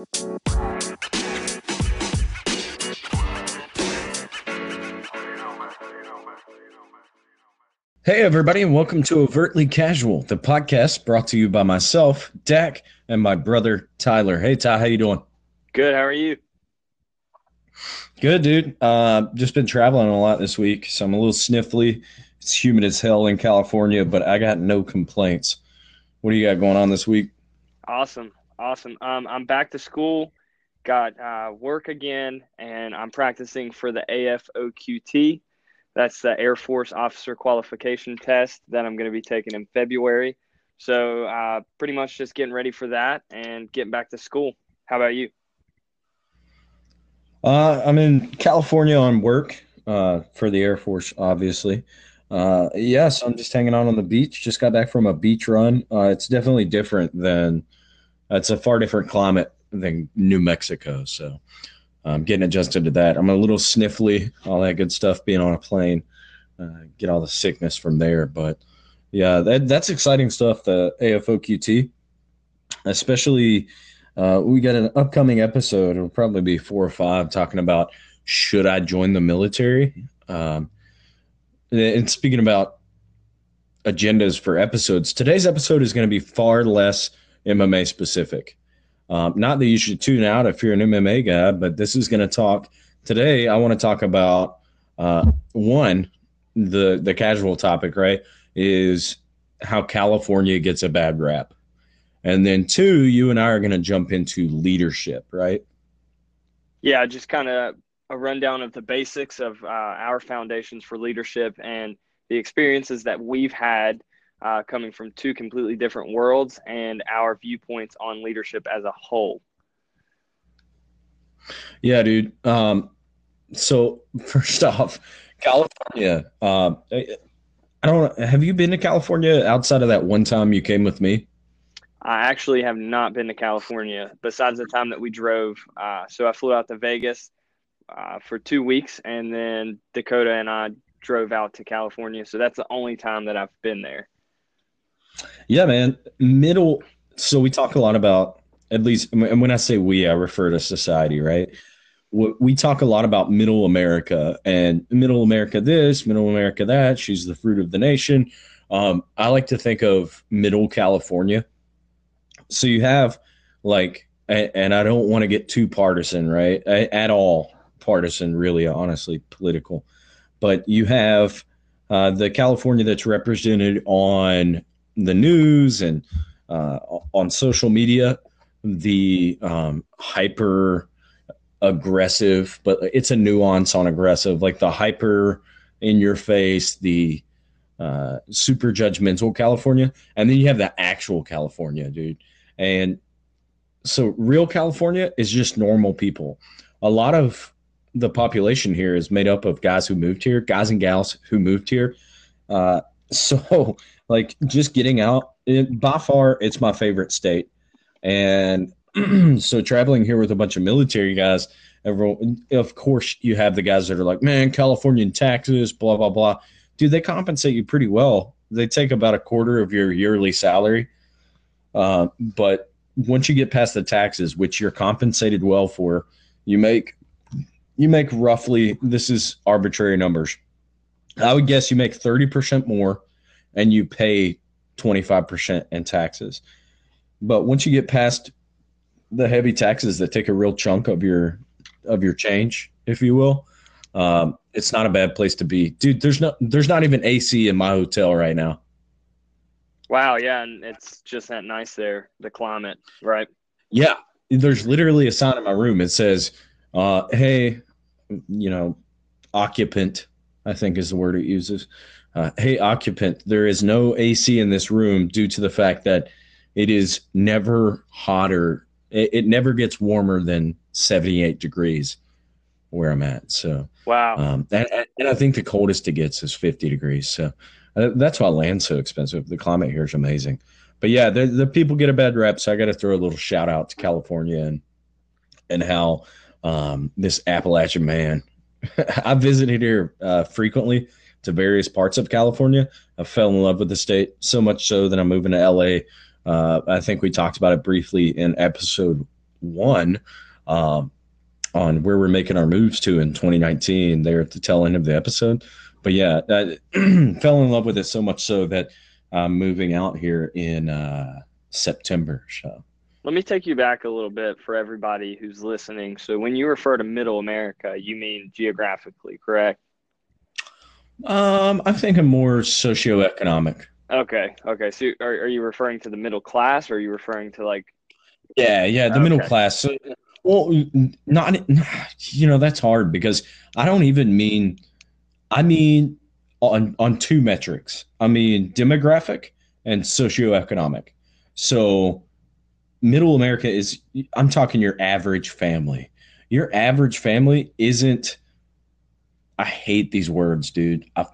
Hey, everybody, and welcome to Overtly Casual, the podcast brought to you by myself, Dak, and my brother Tyler. Hey, Ty, how you doing? Good. How are you? Good, dude. Uh, just been traveling a lot this week, so I'm a little sniffly. It's humid as hell in California, but I got no complaints. What do you got going on this week? Awesome, awesome. Um, I'm back to school. Got uh, work again, and I'm practicing for the AFOQT. That's the Air Force Officer Qualification Test that I'm going to be taking in February. So, uh, pretty much just getting ready for that and getting back to school. How about you? Uh, I'm in California on work uh, for the Air Force, obviously. Uh, yes, I'm just hanging out on the beach. Just got back from a beach run. Uh, it's definitely different than it's a far different climate than New Mexico. So I'm getting adjusted to that. I'm a little sniffly, all that good stuff being on a plane, uh, get all the sickness from there. But yeah, that, that's exciting stuff. The AFOQT, especially. Uh, we got an upcoming episode. It'll probably be four or five talking about should I join the military. Um, and speaking about agendas for episodes, today's episode is going to be far less MMA specific. Um, not that you should tune out if you're an MMA guy, but this is going to talk today. I want to talk about uh, one, the the casual topic, right? Is how California gets a bad rap, and then two, you and I are going to jump into leadership, right? Yeah, just kind of a rundown of the basics of uh, our foundations for leadership and the experiences that we've had uh, coming from two completely different worlds and our viewpoints on leadership as a whole. Yeah, dude. Um, so first off, California. Uh, I don't. Have you been to California outside of that one time you came with me? I actually have not been to California besides the time that we drove. Uh, so I flew out to Vegas uh, for two weeks, and then Dakota and I drove out to California. So that's the only time that I've been there. Yeah, man. Middle. So we talk a lot about, at least, and when I say we, I refer to society, right? We talk a lot about middle America and middle America this, middle America that. She's the fruit of the nation. Um, I like to think of middle California. So you have like, and I don't want to get too partisan, right? At all partisan, really, honestly, political. But you have uh, the California that's represented on the news and uh, on social media, the um, hyper aggressive, but it's a nuance on aggressive, like the hyper in your face, the uh, super judgmental California, and then you have the actual California, dude. And so, real California is just normal people. A lot of the population here is made up of guys who moved here, guys and gals who moved here. Uh, so, like, just getting out, it, by far, it's my favorite state. And so, traveling here with a bunch of military guys, everyone, of course, you have the guys that are like, man, Californian taxes, blah, blah, blah. Dude, they compensate you pretty well. They take about a quarter of your yearly salary. Uh, but once you get past the taxes, which you're compensated well for, you make you make roughly this is arbitrary numbers. I would guess you make 30% more and you pay 25% in taxes. But once you get past the heavy taxes that take a real chunk of your of your change, if you will, um, it's not a bad place to be. Dude, there's no there's not even AC in my hotel right now. Wow, yeah, and it's just that nice there, the climate, right? Yeah. There's literally a sign in my room. It says, uh, hey, you know, occupant, I think is the word it uses. Uh, hey, occupant, there is no AC in this room due to the fact that it is never hotter. It, it never gets warmer than 78 degrees where I'm at. So, wow. Um, and, and I think the coldest it gets is 50 degrees. So uh, that's why land's so expensive. The climate here is amazing. But yeah, the, the people get a bad rep. So I got to throw a little shout out to California and, and how um, this Appalachian man. I visited here uh, frequently to various parts of California. I fell in love with the state so much so that I'm moving to LA. Uh, I think we talked about it briefly in episode one um, on where we're making our moves to in 2019. There at the tail end of the episode, but yeah, I fell in love with it so much so that I'm moving out here in uh, September. So let me take you back a little bit for everybody who's listening. So when you refer to Middle America, you mean geographically, correct? Um, I'm thinking more socioeconomic. Okay. Okay. So are, are you referring to the middle class or are you referring to like Yeah, yeah, the okay. middle class. So, well, not you know, that's hard because I don't even mean I mean on on two metrics. I mean demographic and socioeconomic. So middle America is I'm talking your average family. Your average family isn't I hate these words, dude. I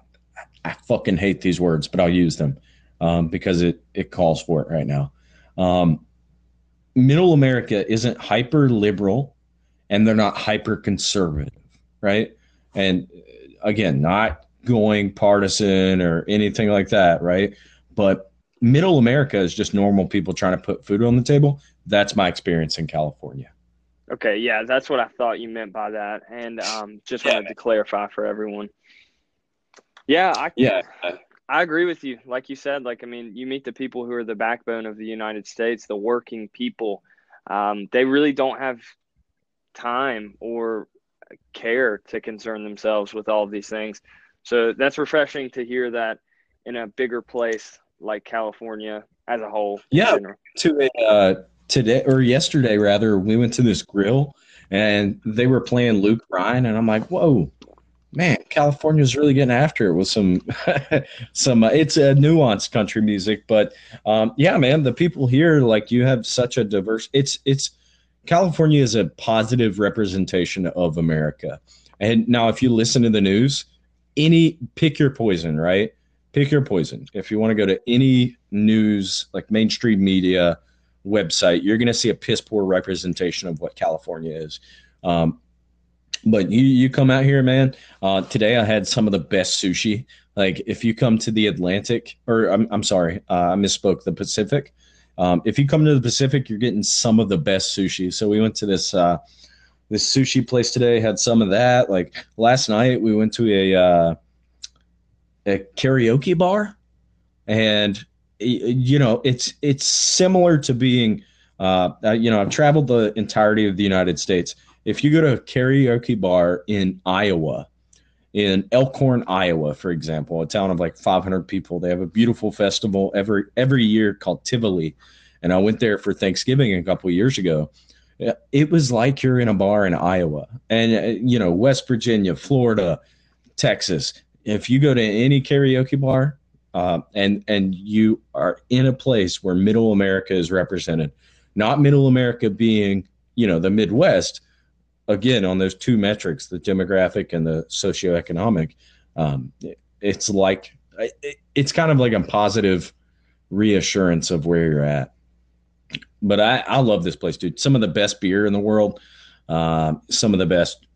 I fucking hate these words, but I'll use them um, because it it calls for it right now. Um, middle America isn't hyper liberal, and they're not hyper conservative, right? And uh, again, not going partisan or anything like that, right? But middle America is just normal people trying to put food on the table. That's my experience in California. Okay, yeah, that's what I thought you meant by that, and um, just wanted yeah. to clarify for everyone. Yeah, I yeah, I agree with you. Like you said, like I mean, you meet the people who are the backbone of the United States, the working people. Um, they really don't have time or care to concern themselves with all of these things. So that's refreshing to hear that in a bigger place like California as a whole. Yeah, to a uh, today or yesterday rather, we went to this grill and they were playing Luke Bryan, and I'm like, whoa, man, California's really getting after it with some some. Uh, it's a nuanced country music, but um, yeah, man, the people here like you have such a diverse. It's it's California is a positive representation of America. And now, if you listen to the news, any pick your poison, right? Pick your poison. If you want to go to any news like mainstream media website, you're going to see a piss poor representation of what California is. Um, but you you come out here, man. Uh, today I had some of the best sushi. Like if you come to the Atlantic, or I'm I'm sorry, uh, I misspoke. The Pacific. Um, if you come to the Pacific, you're getting some of the best sushi. So we went to this uh, this sushi place today. Had some of that. Like last night, we went to a uh, a karaoke bar, and you know it's it's similar to being. Uh, you know, I've traveled the entirety of the United States if you go to a karaoke bar in Iowa, in Elk Horn, Iowa, for example, a town of like 500 people, they have a beautiful festival every every year called Tivoli, and I went there for Thanksgiving a couple years ago. It was like you're in a bar in Iowa, and uh, you know West Virginia, Florida, Texas. If you go to any karaoke bar, uh, and and you are in a place where Middle America is represented, not Middle America being you know the Midwest, again on those two metrics the demographic and the socioeconomic um, it, it's like it, it's kind of like a positive reassurance of where you're at. But I, I love this place dude. Some of the best beer in the world uh, some of the best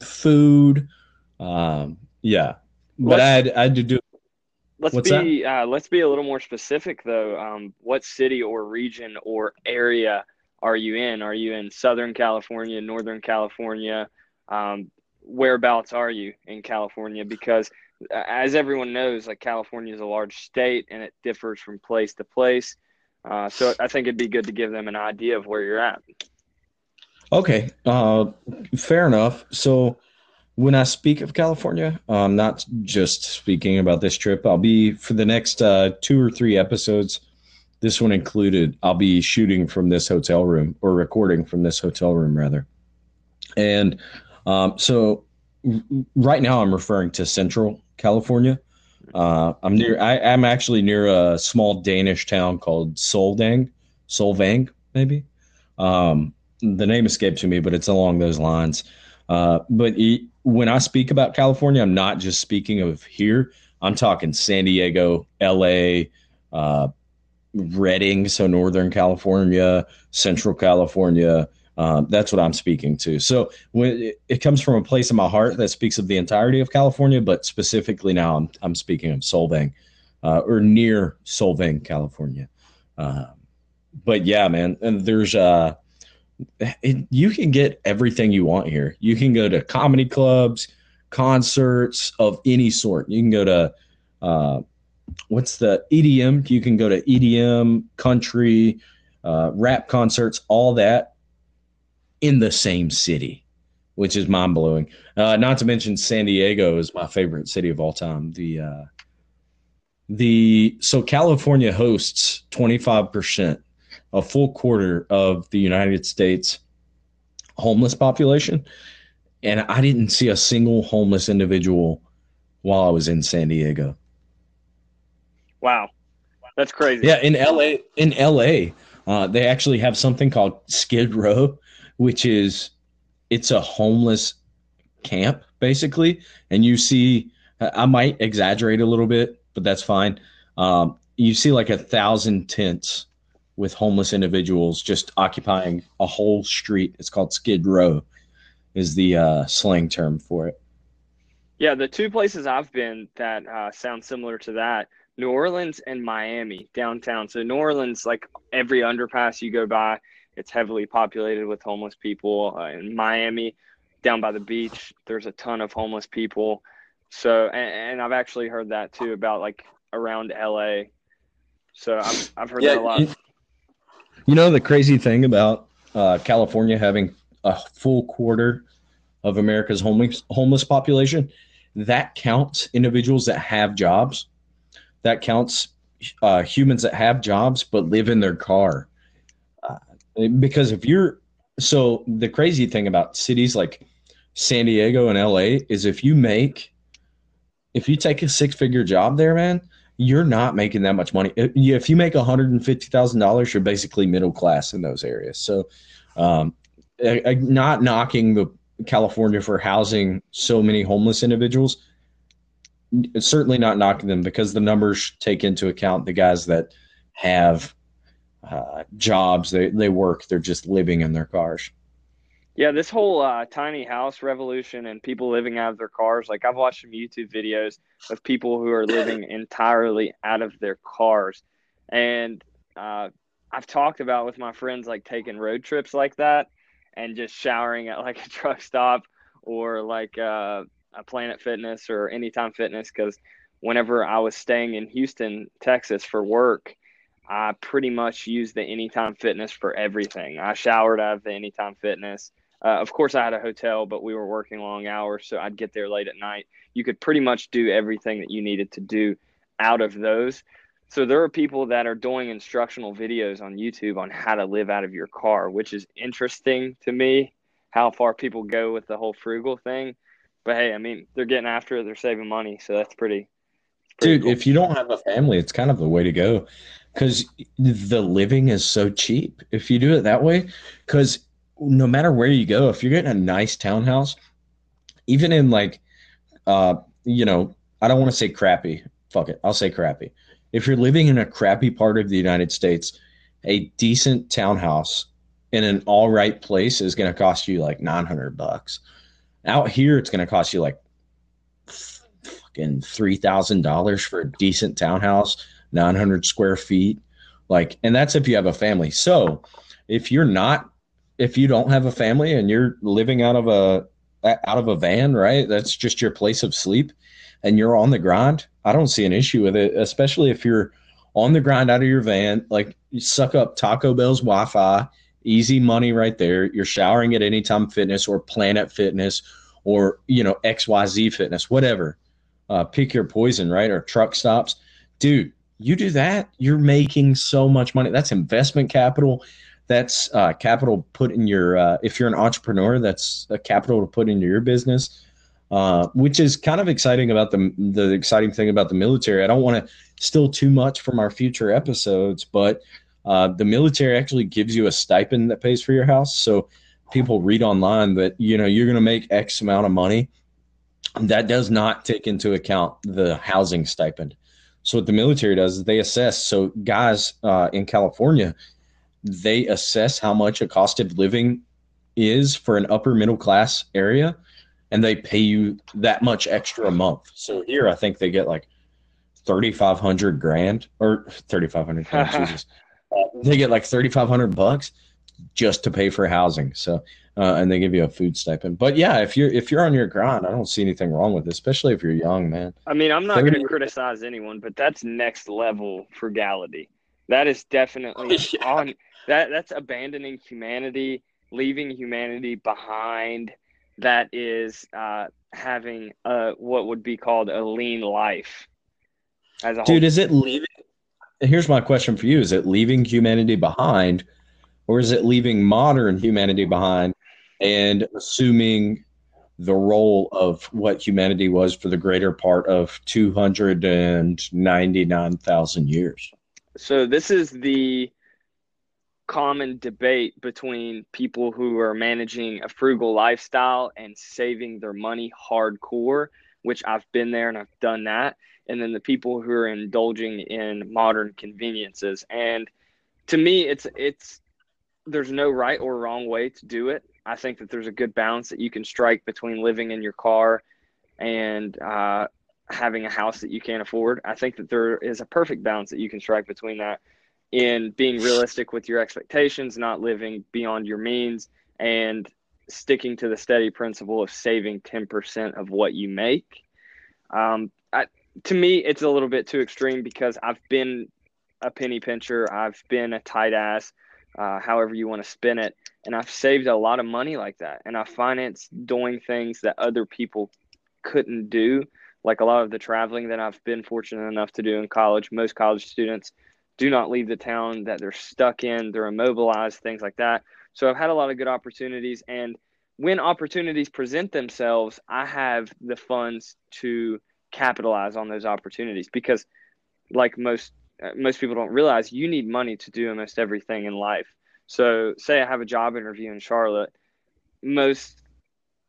food um, yeah but i had, I had to do Let's What's be uh, let's be a little more specific though. Um, what city or region or area are you in? Are you in Southern California, Northern California? Um, whereabouts are you in California? Because uh, as everyone knows, like California is a large state and it differs from place to place. Uh, so I think it'd be good to give them an idea of where you're at. Okay, uh, fair enough. So when I speak of California, I'm not just speaking about this trip. I'll be for the next uh, two or three episodes this one included, I'll be shooting from this hotel room or recording from this hotel room rather. And um, so right now I'm referring to Central California. Uh, I'm near. I, am actually near a small Danish town called Solvang, Solvang, maybe. Um, the name escapes me, but it's along those lines. Uh, but he, when I speak about California, I'm not just speaking of here. I'm talking San Diego, L.A., uh, Redding, so Northern California, Central California. Um, that's what I'm speaking to. So when it, it, comes from a place in my heart that speaks of the entirety of California, but specifically now I'm, I'm speaking of Solvang uh, or near Solvang, California. Uh, but yeah, man, and there's uh, you can get everything you want here. You can go to comedy clubs, concerts of any sort. You can go to uh, what's the EDM? You can go to EDM, country, uh, rap concerts, all that in the same city, which is mind blowing. Uh, not to mention San Diego is my favorite city of all time. The uh, the so California hosts twenty five percent, a full quarter of the United States homeless population, and I didn't see a single homeless individual while I was in San Diego. Wow, that's crazy. Yeah, in LA, in LA, uh, they actually have something called Skid Row, which is it's a homeless camp basically, and you see. I might exaggerate a little bit, but that's fine. Um, you see like a thousand tents with homeless individuals just occupying a whole street. It's called Skid Row, is the uh, slang term for it. Yeah, the two places I've been that uh, sound similar to that New Orleans and Miami downtown. So New Orleans, like every underpass you go by, it's heavily populated with homeless people. Uh, in Miami, down by the beach, there's a ton of homeless people. So, and, and I've actually heard that too about like around LA. So I've, I've heard yeah, that a lot. You know, the crazy thing about uh, California having a full quarter of America's homeless homeless population, that counts individuals that have jobs that counts uh, humans that have jobs but live in their car. Uh, because if you're so the crazy thing about cities like San Diego and LA is if you make if you take a six figure job there, man, you're not making that much money. If you make $150,000, you're basically middle class in those areas. So, um, not knocking the California for housing so many homeless individuals, certainly not knocking them because the numbers take into account the guys that have uh, jobs, they, they work, they're just living in their cars. Yeah, this whole uh, tiny house revolution and people living out of their cars. Like I've watched some YouTube videos of people who are living entirely out of their cars, and uh, I've talked about with my friends like taking road trips like that and just showering at like a truck stop or like uh, a Planet Fitness or Anytime Fitness because whenever I was staying in Houston, Texas for work, I pretty much used the Anytime Fitness for everything. I showered out of the Anytime Fitness. Uh, of course, I had a hotel, but we were working long hours, so I'd get there late at night. You could pretty much do everything that you needed to do out of those. So there are people that are doing instructional videos on YouTube on how to live out of your car, which is interesting to me. How far people go with the whole frugal thing, but hey, I mean, they're getting after it. They're saving money, so that's pretty. pretty Dude, cool. if you don't have a family, it's kind of the way to go, because the living is so cheap. If you do it that way, because no matter where you go, if you're getting a nice townhouse, even in like, uh, you know, I don't want to say crappy. Fuck it, I'll say crappy. If you're living in a crappy part of the United States, a decent townhouse in an all right place is going to cost you like 900 bucks. Out here, it's going to cost you like fucking $3,000 for a decent townhouse, 900 square feet. Like, and that's if you have a family. So if you're not if you don't have a family and you're living out of a out of a van, right? That's just your place of sleep and you're on the grind. I don't see an issue with it, especially if you're on the grind out of your van, like you suck up Taco Bell's Wi-Fi, easy money right there. You're showering at Anytime Fitness or Planet Fitness or you know XYZ Fitness, whatever. Uh, pick your poison, right? Or truck stops, dude. You do that, you're making so much money. That's investment capital that's uh, capital put in your uh, if you're an entrepreneur that's a capital to put into your business uh, which is kind of exciting about the the exciting thing about the military. I don't want to steal too much from our future episodes but uh, the military actually gives you a stipend that pays for your house. So people read online that you know you're going to make x amount of money. That does not take into account the housing stipend. So what the military does is they assess so guys uh, in california they assess how much a cost of living is for an upper middle class area and they pay you that much extra a month. So here I think they get like 3500 grand or 3500 Jesus. Uh, they get like 3500 bucks just to pay for housing. So, uh, and they give you a food stipend. But yeah, if you're if you're on your grind, I don't see anything wrong with it, especially if you're young, man. I mean, I'm not going to criticize anyone, but that's next level frugality. That is definitely yeah. on that. That's abandoning humanity, leaving humanity behind. That is uh, having a what would be called a lean life. As a dude, whole- is it leaving? Here's my question for you: Is it leaving humanity behind? or is it leaving modern humanity behind and assuming the role of what humanity was for the greater part of 299,000 years? So, this is the common debate between people who are managing a frugal lifestyle and saving their money hardcore, which I've been there and I've done that, and then the people who are indulging in modern conveniences. And to me, it's it's there's no right or wrong way to do it. I think that there's a good balance that you can strike between living in your car and uh, having a house that you can't afford. I think that there is a perfect balance that you can strike between that in being realistic with your expectations, not living beyond your means, and sticking to the steady principle of saving 10% of what you make. Um, I, to me, it's a little bit too extreme because I've been a penny pincher, I've been a tight ass uh, however you want to spin it. And I've saved a lot of money like that. And I financed doing things that other people couldn't do, like a lot of the traveling that I've been fortunate enough to do in college. Most college students do not leave the town that they're stuck in, they're immobilized, things like that. So I've had a lot of good opportunities. And when opportunities present themselves, I have the funds to capitalize on those opportunities because, like most uh, most people don't realize you need money to do almost everything in life. So, say I have a job interview in Charlotte, most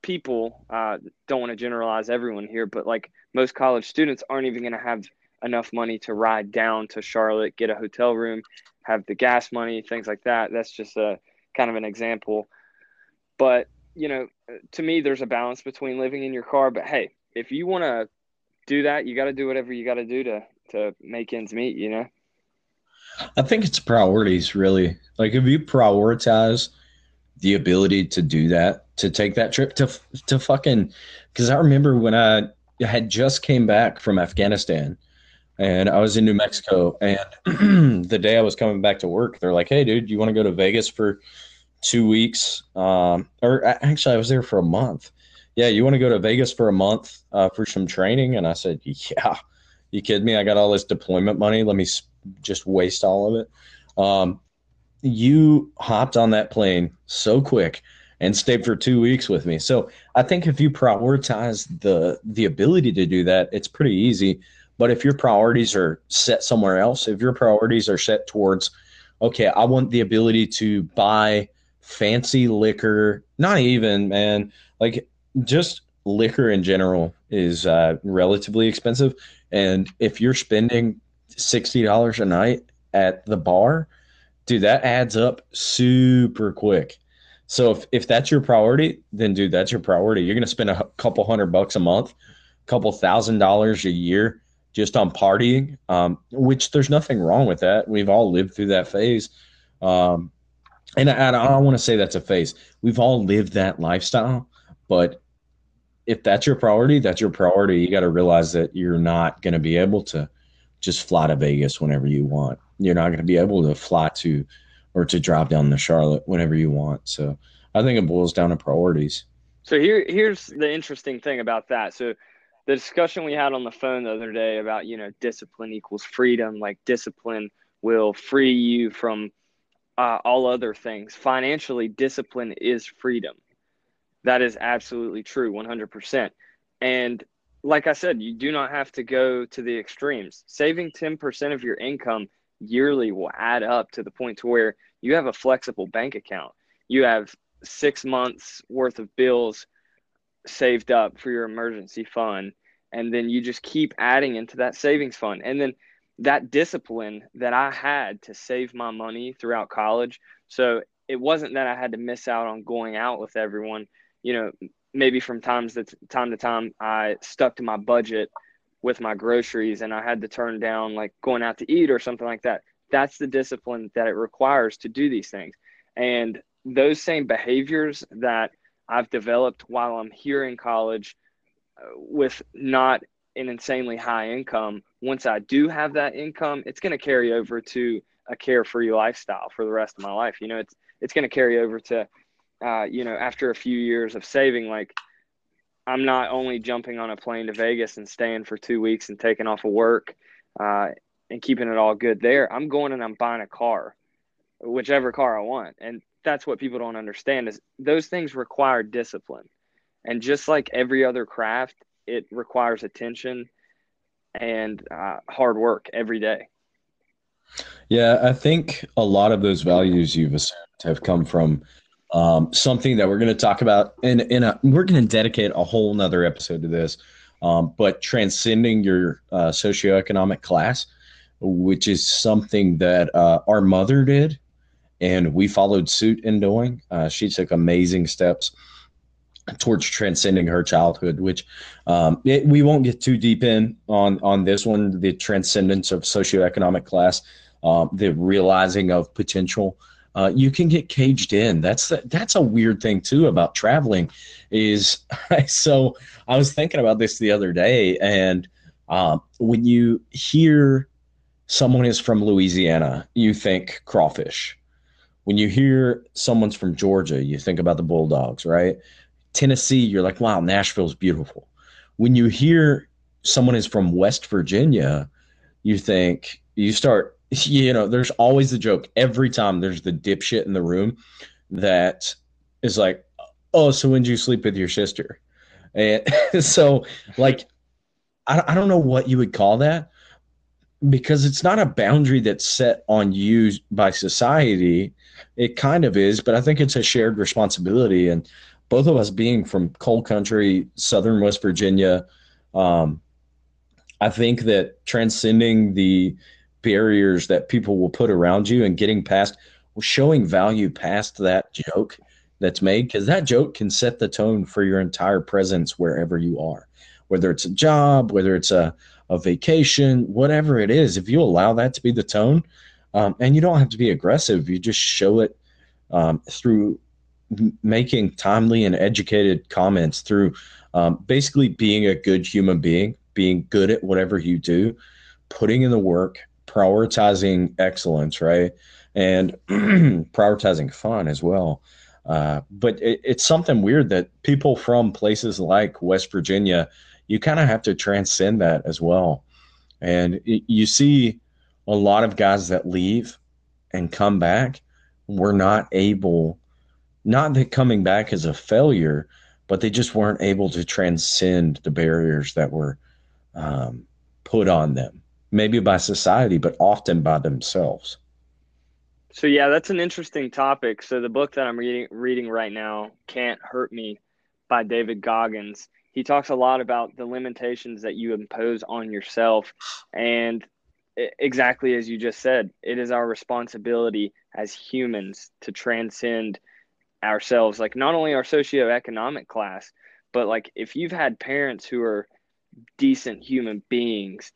people uh, don't want to generalize everyone here, but like most college students aren't even going to have enough money to ride down to Charlotte, get a hotel room, have the gas money, things like that. That's just a kind of an example. But, you know, to me, there's a balance between living in your car. But hey, if you want to do that, you got to do whatever you got to do to to make ends meet, you know? I think it's priorities, really. Like if you prioritize the ability to do that, to take that trip to to fucking because I remember when I had just came back from Afghanistan and I was in New Mexico and the day I was coming back to work, they're like, Hey dude, you want to go to Vegas for two weeks? Um, or actually I was there for a month. Yeah, you want to go to Vegas for a month uh, for some training? And I said, Yeah. You kidding me? I got all this deployment money. Let me just waste all of it. Um, you hopped on that plane so quick and stayed for two weeks with me. So I think if you prioritize the the ability to do that, it's pretty easy. But if your priorities are set somewhere else, if your priorities are set towards, okay, I want the ability to buy fancy liquor, not even, man, like just liquor in general is uh, relatively expensive. And if you're spending sixty dollars a night at the bar, dude, that adds up super quick. So if, if that's your priority, then dude, that's your priority. You're gonna spend a couple hundred bucks a month, a couple thousand dollars a year just on partying, um, which there's nothing wrong with that. We've all lived through that phase. Um, and I, I don't want to say that's a phase. We've all lived that lifestyle, but if that's your priority, that's your priority. You got to realize that you're not going to be able to just fly to Vegas whenever you want. You're not going to be able to fly to or to drive down to Charlotte whenever you want. So I think it boils down to priorities. So here, here's the interesting thing about that. So the discussion we had on the phone the other day about you know discipline equals freedom. Like discipline will free you from uh, all other things. Financially, discipline is freedom. That is absolutely true, 100%. And like I said, you do not have to go to the extremes. Saving 10% of your income yearly will add up to the point to where you have a flexible bank account. You have six months worth of bills saved up for your emergency fund. And then you just keep adding into that savings fund. And then that discipline that I had to save my money throughout college. So it wasn't that I had to miss out on going out with everyone you know, maybe from times that time to time I stuck to my budget with my groceries and I had to turn down like going out to eat or something like that. That's the discipline that it requires to do these things. And those same behaviors that I've developed while I'm here in college uh, with not an insanely high income, once I do have that income, it's going to carry over to a carefree lifestyle for the rest of my life. You know, it's it's going to carry over to, uh, you know, after a few years of saving, like I'm not only jumping on a plane to Vegas and staying for two weeks and taking off of work uh, and keeping it all good there. I'm going and I'm buying a car, whichever car I want. And that's what people don't understand is those things require discipline. And just like every other craft, it requires attention and uh, hard work every day. Yeah, I think a lot of those values you've assumed have come from um, something that we're going to talk about, and in a, we're going to dedicate a whole nother episode to this. Um, but transcending your uh, socioeconomic class, which is something that uh, our mother did, and we followed suit in doing. Uh, she took amazing steps towards transcending her childhood, which um, it, we won't get too deep in on on this one. The transcendence of socioeconomic class, um, the realizing of potential. Uh, you can get caged in. That's the, that's a weird thing too about traveling. Is so I was thinking about this the other day, and um, when you hear someone is from Louisiana, you think crawfish. When you hear someone's from Georgia, you think about the Bulldogs, right? Tennessee, you're like, wow, Nashville's beautiful. When you hear someone is from West Virginia, you think, you start, you know, there's always the joke every time there's the dipshit in the room that is like, oh, so when did you sleep with your sister? And so, like, I, I don't know what you would call that because it's not a boundary that's set on you by society. It kind of is, but I think it's a shared responsibility. And both of us being from coal country, southern West Virginia, um, I think that transcending the barriers that people will put around you and getting past, showing value past that joke that's made, because that joke can set the tone for your entire presence wherever you are, whether it's a job, whether it's a, a vacation, whatever it is. If you allow that to be the tone, um, and you don't have to be aggressive, you just show it um, through making timely and educated comments through um, basically being a good human being, being good at whatever you do, putting in the work, prioritizing excellence, right? And prioritizing fun as well. Uh, but it, it's something weird that people from places like West Virginia, you kind of have to transcend that as well. And it, you see a lot of guys that leave and come back, were not able not that coming back is a failure, but they just weren't able to transcend the barriers that were um, put on them, maybe by society, but often by themselves. So yeah, that's an interesting topic. So the book that I'm reading reading right now, "Can't Hurt Me," by David Goggins. He talks a lot about the limitations that you impose on yourself, and exactly as you just said, it is our responsibility as humans to transcend ourselves, like not only our socioeconomic class, but like if you've had parents who are decent human beings,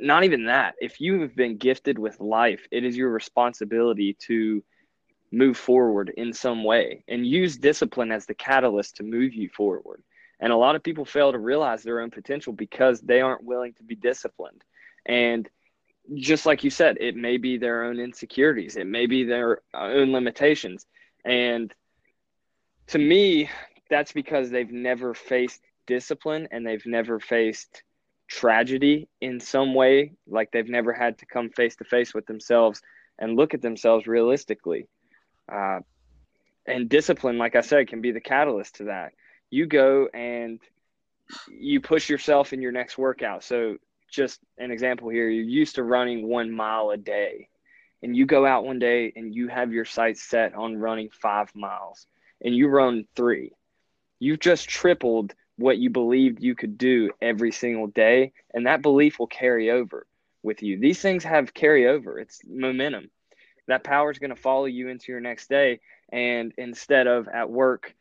not even that, if you have been gifted with life, it is your responsibility to move forward in some way and use discipline as the catalyst to move you forward. And a lot of people fail to realize their own potential because they aren't willing to be disciplined. And just like you said, it may be their own insecurities, it may be their own limitations. And to me, that's because they've never faced discipline and they've never faced tragedy in some way. Like they've never had to come face to face with themselves and look at themselves realistically. Uh, and discipline, like I said, can be the catalyst to that. You go and you push yourself in your next workout. So, just an example here you're used to running one mile a day, and you go out one day and you have your sights set on running five miles and you run three, you've just tripled what you believed you could do every single day. And that belief will carry over with you. These things have carryover, it's momentum. That power is going to follow you into your next day. And instead of at work,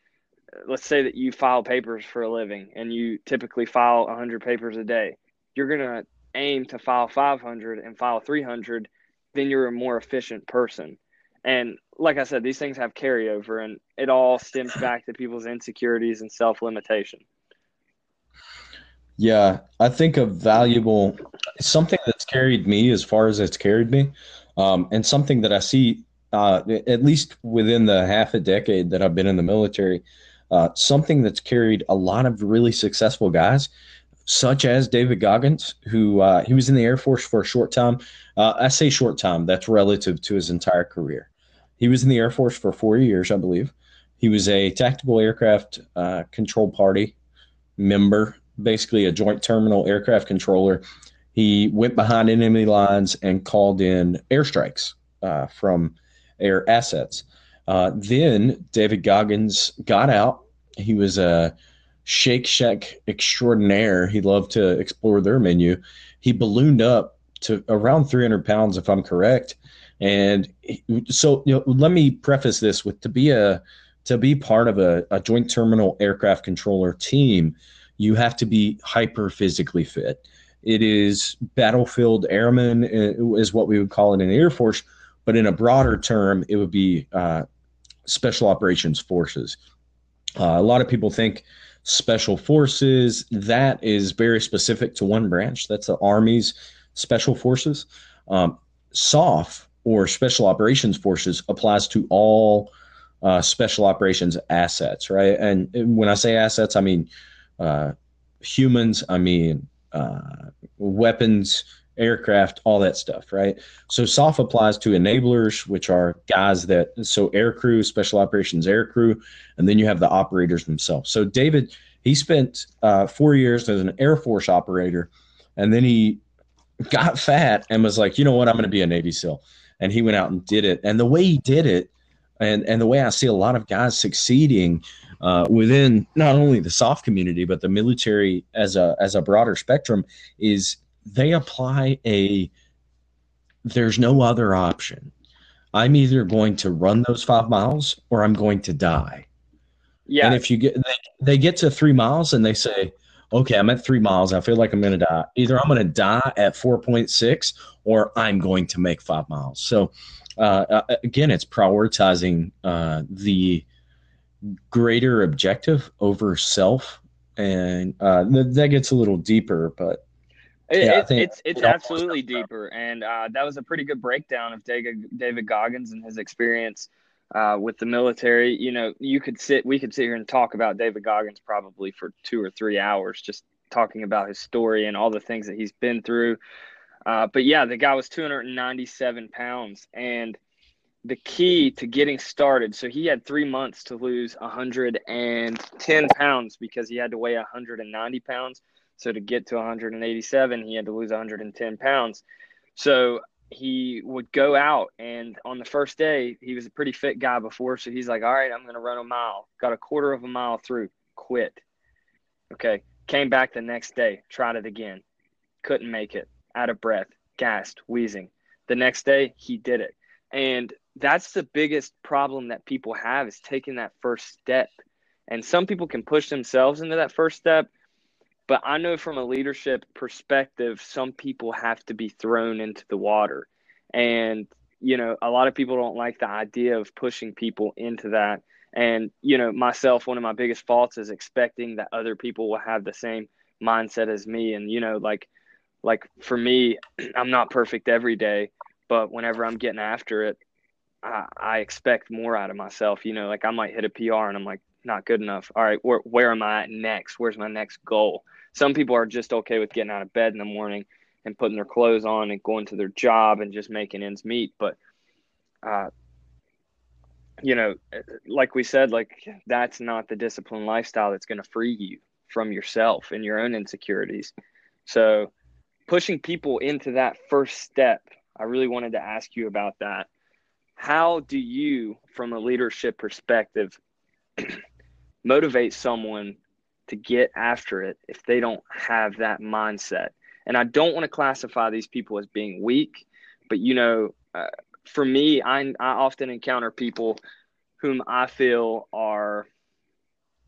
let's say that you file papers for a living and you typically file 100 papers a day, you're going to aim to file 500 and file 300, then you're a more efficient person. And like I said, these things have carryover, and it all stems back to people's insecurities and self limitation. Yeah, I think a valuable something that's carried me as far as it's carried me, um, and something that I see uh, at least within the half a decade that I've been in the military, uh, something that's carried a lot of really successful guys, such as David Goggins, who uh, he was in the Air Force for a short time. Uh, I say short time; that's relative to his entire career. He was in the Air Force for four years, I believe. He was a tactical aircraft uh, control party member, basically a joint terminal aircraft controller. He went behind enemy lines and called in airstrikes uh, from air assets. Uh, then David Goggins got out. He was a Shake Shack extraordinaire. He loved to explore their menu. He ballooned up to around 300 pounds, if I'm correct. And so, you know, let me preface this with to be a to be part of a, a joint terminal aircraft controller team, you have to be hyper physically fit. It is battlefield airman uh, is what we would call it in the Air Force, but in a broader term, it would be uh, special operations forces. Uh, a lot of people think special forces that is very specific to one branch. That's the Army's special forces. Um, SOF or special operations forces applies to all uh, special operations assets, right? And when I say assets, I mean uh, humans, I mean uh, weapons, aircraft, all that stuff, right? So SOF applies to enablers, which are guys that so air crew, special operations air crew, and then you have the operators themselves. So David, he spent uh, four years as an Air Force operator, and then he got fat and was like, you know what, I'm going to be a Navy SEAL, and he went out and did it. And the way he did it, and and the way I see a lot of guys succeeding uh, within not only the SOF community but the military as a as a broader spectrum is they apply a there's no other option. I'm either going to run those five miles or I'm going to die. Yeah. And if you get they, they get to three miles and they say, okay, I'm at three miles. I feel like I'm going to die. Either I'm going to die at 4.6 or I'm going to make five miles. So, uh, uh, again, it's prioritizing uh, the greater objective over self. And uh, th- that gets a little deeper, but yeah, it, it's it's absolutely deeper, and uh, that was a pretty good breakdown of David David Goggins and his experience uh, with the military. You know, you could sit, we could sit here and talk about David Goggins probably for two or three hours, just talking about his story and all the things that he's been through. Uh, but yeah, the guy was 297 pounds, and the key to getting started. So he had three months to lose 110 pounds because he had to weigh 190 pounds so to get to 187, he had to lose 110 pounds. So he would go out, and on the first day, he was a pretty fit guy before. So he's like, "All right, I'm going to run a mile." Got a quarter of a mile through, quit. Okay, came back the next day, tried it again, couldn't make it, out of breath, gassed, wheezing. The next day, he did it, and that's the biggest problem that people have is taking that first step. And some people can push themselves into that first step but I know from a leadership perspective, some people have to be thrown into the water. And, you know, a lot of people don't like the idea of pushing people into that. And, you know, myself, one of my biggest faults is expecting that other people will have the same mindset as me. And, you know, like, like for me, I'm not perfect every day, but whenever I'm getting after it, I, I expect more out of myself. You know, like I might hit a PR and I'm like, not good enough. All right, where, where am I at next? Where's my next goal? some people are just okay with getting out of bed in the morning and putting their clothes on and going to their job and just making ends meet. But, uh, you know, like we said, like that's not the disciplined lifestyle that's going to free you from yourself and your own insecurities. So, pushing people into that first step, I really wanted to ask you about that. How do you, from a leadership perspective, motivate someone to get after it if they don't have that mindset. And I don't want to classify these people as being weak, but you know, uh, for me, I, I often encounter people whom I feel are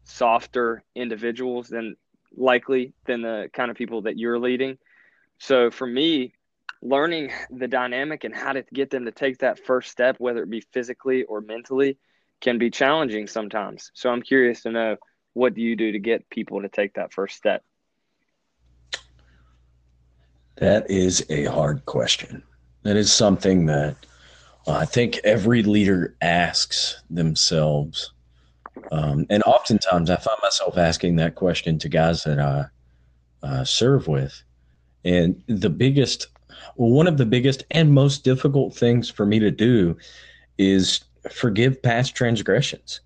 softer individuals than likely than the kind of people that you're leading. So for me, learning the dynamic and how to get them to take that first step, whether it be physically or mentally, can be challenging sometimes. So I'm curious to know what do you do to get people to take that first step? That is a hard question. That is something that uh, I think every leader asks themselves. Um, and oftentimes I find myself asking that question to guys that I uh, serve with. And the biggest, one of the biggest and most difficult things for me to do is forgive past transgressions.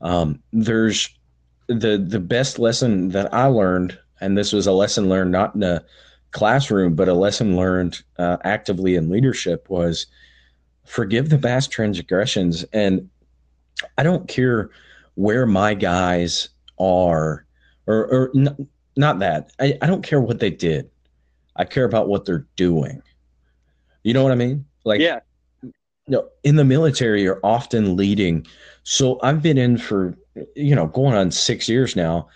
Um, there's the the best lesson that I learned, and this was a lesson learned not in a classroom, but a lesson learned uh, actively in leadership was forgive the past transgressions. And I don't care where my guys are, or, or n- not that. I, I don't care what they did. I care about what they're doing. You know what I mean? Like, yeah. You know, in the military, you're often leading. So I've been in for, you know, going on six years now.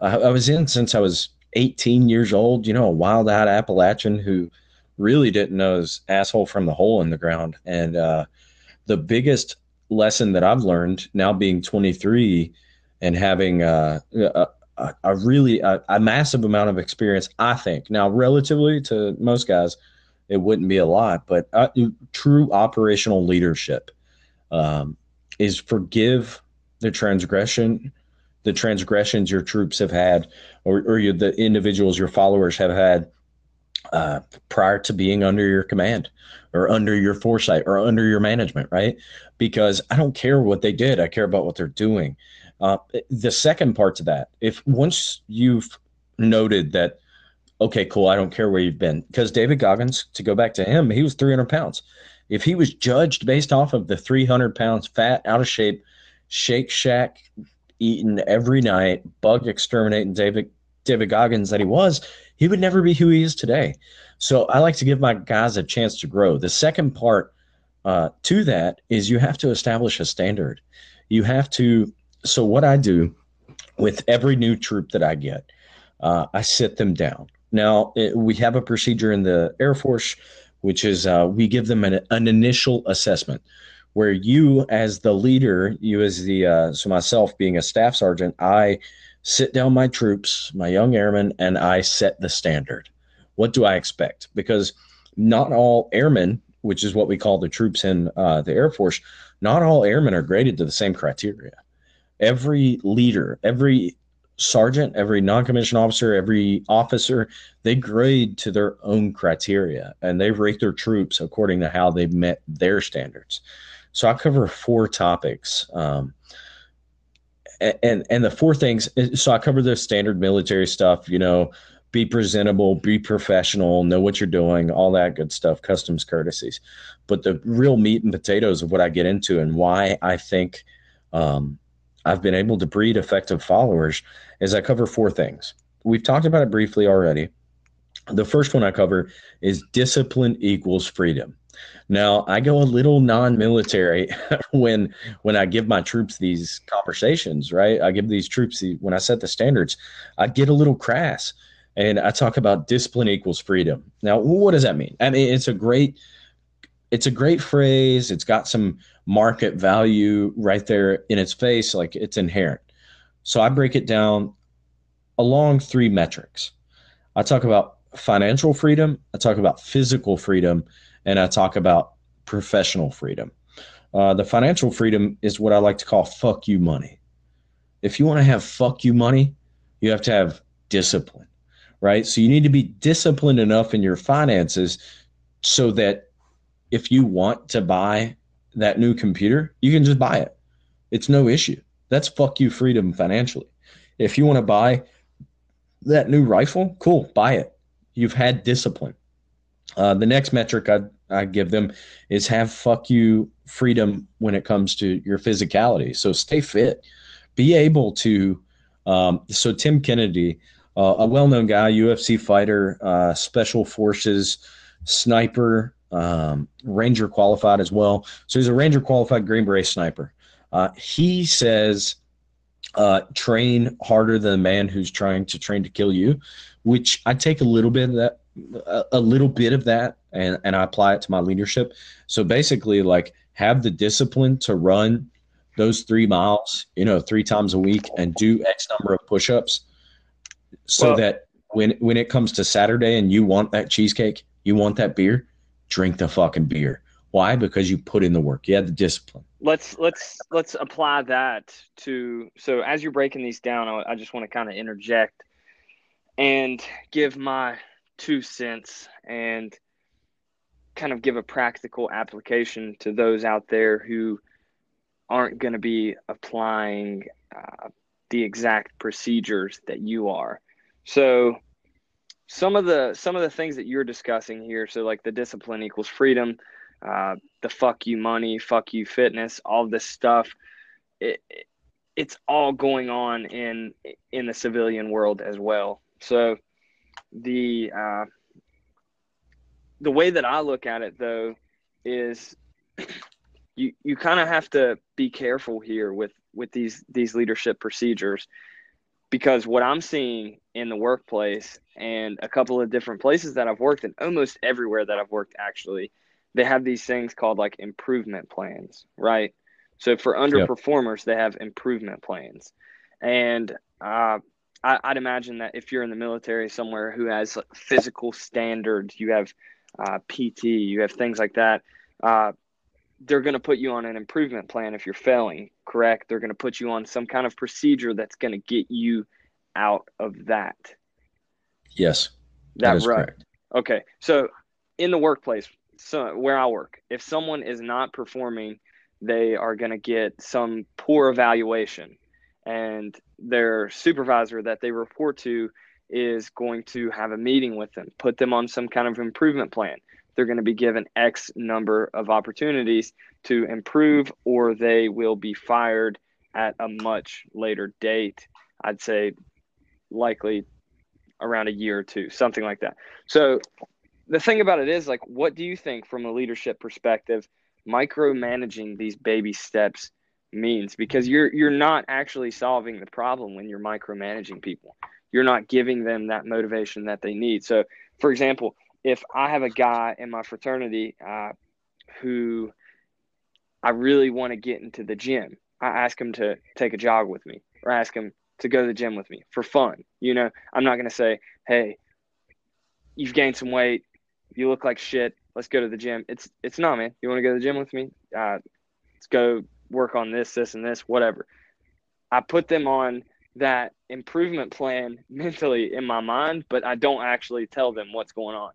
I, I was in since I was 18 years old, you know, a wild eyed Appalachian who really didn't know his asshole from the hole in the ground. And uh, the biggest lesson that I've learned now being 23 and having uh, a, a, really a, a, massive amount of experience, I think now relatively to most guys, it wouldn't be a lot, but uh, true operational leadership um, is forgive the transgression the transgressions your troops have had or, or the individuals your followers have had uh, prior to being under your command or under your foresight or under your management, right? Because I don't care what they did, I care about what they're doing. Uh, the second part to that, if once you've noted that, okay, cool, I don't care where you've been, because David Goggins, to go back to him, he was 300 pounds. If he was judged based off of the 300 pounds fat, out of shape, Shake Shack eating every night, bug exterminating David David Goggins that he was, he would never be who he is today. So I like to give my guys a chance to grow. The second part uh, to that is you have to establish a standard. You have to. So what I do with every new troop that I get, uh, I sit them down. Now it, we have a procedure in the Air Force, which is uh, we give them an, an initial assessment where you as the leader you as the uh, so myself being a staff sergeant i sit down my troops my young airmen and i set the standard. What do i expect? Because not all airmen which is what we call the troops in uh, the air force not all airmen are graded to the same criteria. Every leader every sergeant every non-commissioned officer every officer they grade to their own criteria and they rate their troops according to how they've met their standards so I cover four topics. Um, and and the four things so i cover the standard military stuff you know be presentable be professional know what you're doing all that good stuff customs courtesies but the real meat and potatoes of what i get into and why i think um, i've been able to breed effective followers is i cover four things we've talked about it briefly already the first one i cover is discipline equals freedom now I go a little non-military when when I give my troops these conversations, right? I give these troops the, when I set the standards, I get a little crass and I talk about discipline equals freedom. Now, what does that mean? I mean, it's a great it's a great phrase. It's got some market value right there in its face, like it's inherent. So I break it down along three metrics. I talk about financial freedom, I talk about physical freedom, and I talk about professional freedom. Uh, the financial freedom is what I like to call fuck you money. If you want to have fuck you money, you have to have discipline, right? So you need to be disciplined enough in your finances so that if you want to buy that new computer, you can just buy it. It's no issue. That's fuck you freedom financially. If you want to buy that new rifle, cool, buy it. You've had discipline. Uh, the next metric I I give them is have fuck you freedom when it comes to your physicality. So stay fit, be able to. Um, so Tim Kennedy, uh, a well-known guy, UFC fighter, uh, special forces sniper, um, Ranger qualified as well. So he's a Ranger qualified Green Beret sniper. Uh, he says, uh, train harder than the man who's trying to train to kill you, which I take a little bit of that a, a little bit of that and, and I apply it to my leadership. So basically, like have the discipline to run those three miles, you know, three times a week and do X number of push ups so well, that when when it comes to Saturday and you want that cheesecake, you want that beer, drink the fucking beer. Why? Because you put in the work. You had the discipline. Let's let's let's apply that to so as you're breaking these down, I, I just want to kind of interject and give my two cents and kind of give a practical application to those out there who aren't going to be applying uh, the exact procedures that you are. So some of the some of the things that you're discussing here, so like the discipline equals freedom, uh, the fuck you money, fuck you fitness, all this stuff, it, it's all going on in in the civilian world as well. So the uh, the way that I look at it though is you you kind of have to be careful here with with these these leadership procedures because what I'm seeing in the workplace and a couple of different places that I've worked and almost everywhere that I've worked actually they have these things called like improvement plans right so for underperformers yep. they have improvement plans and uh, I, would imagine that if you're in the military somewhere who has physical standards you have uh, PT, you have things like that. Uh, they're going to put you on an improvement plan if you're failing, correct? They're going to put you on some kind of procedure that's going to get you out of that. Yes. That, that right. Correct. Okay. So in the workplace, so where I work, if someone is not performing, they are going to get some poor evaluation and their supervisor that they report to is going to have a meeting with them, put them on some kind of improvement plan. They're going to be given X number of opportunities to improve, or they will be fired at a much later date. I'd say likely around a year or two, something like that. So the thing about it is like what do you think from a leadership perspective micromanaging these baby steps means because you're you're not actually solving the problem when you're micromanaging people you're not giving them that motivation that they need. So, for example, if I have a guy in my fraternity uh, who I really want to get into the gym, I ask him to take a jog with me or ask him to go to the gym with me for fun. You know, I'm not going to say, hey, you've gained some weight. You look like shit. Let's go to the gym. It's it's not, man. You want to go to the gym with me? Uh, let's go work on this, this, and this, whatever. I put them on that improvement plan mentally in my mind, but I don't actually tell them what's going on.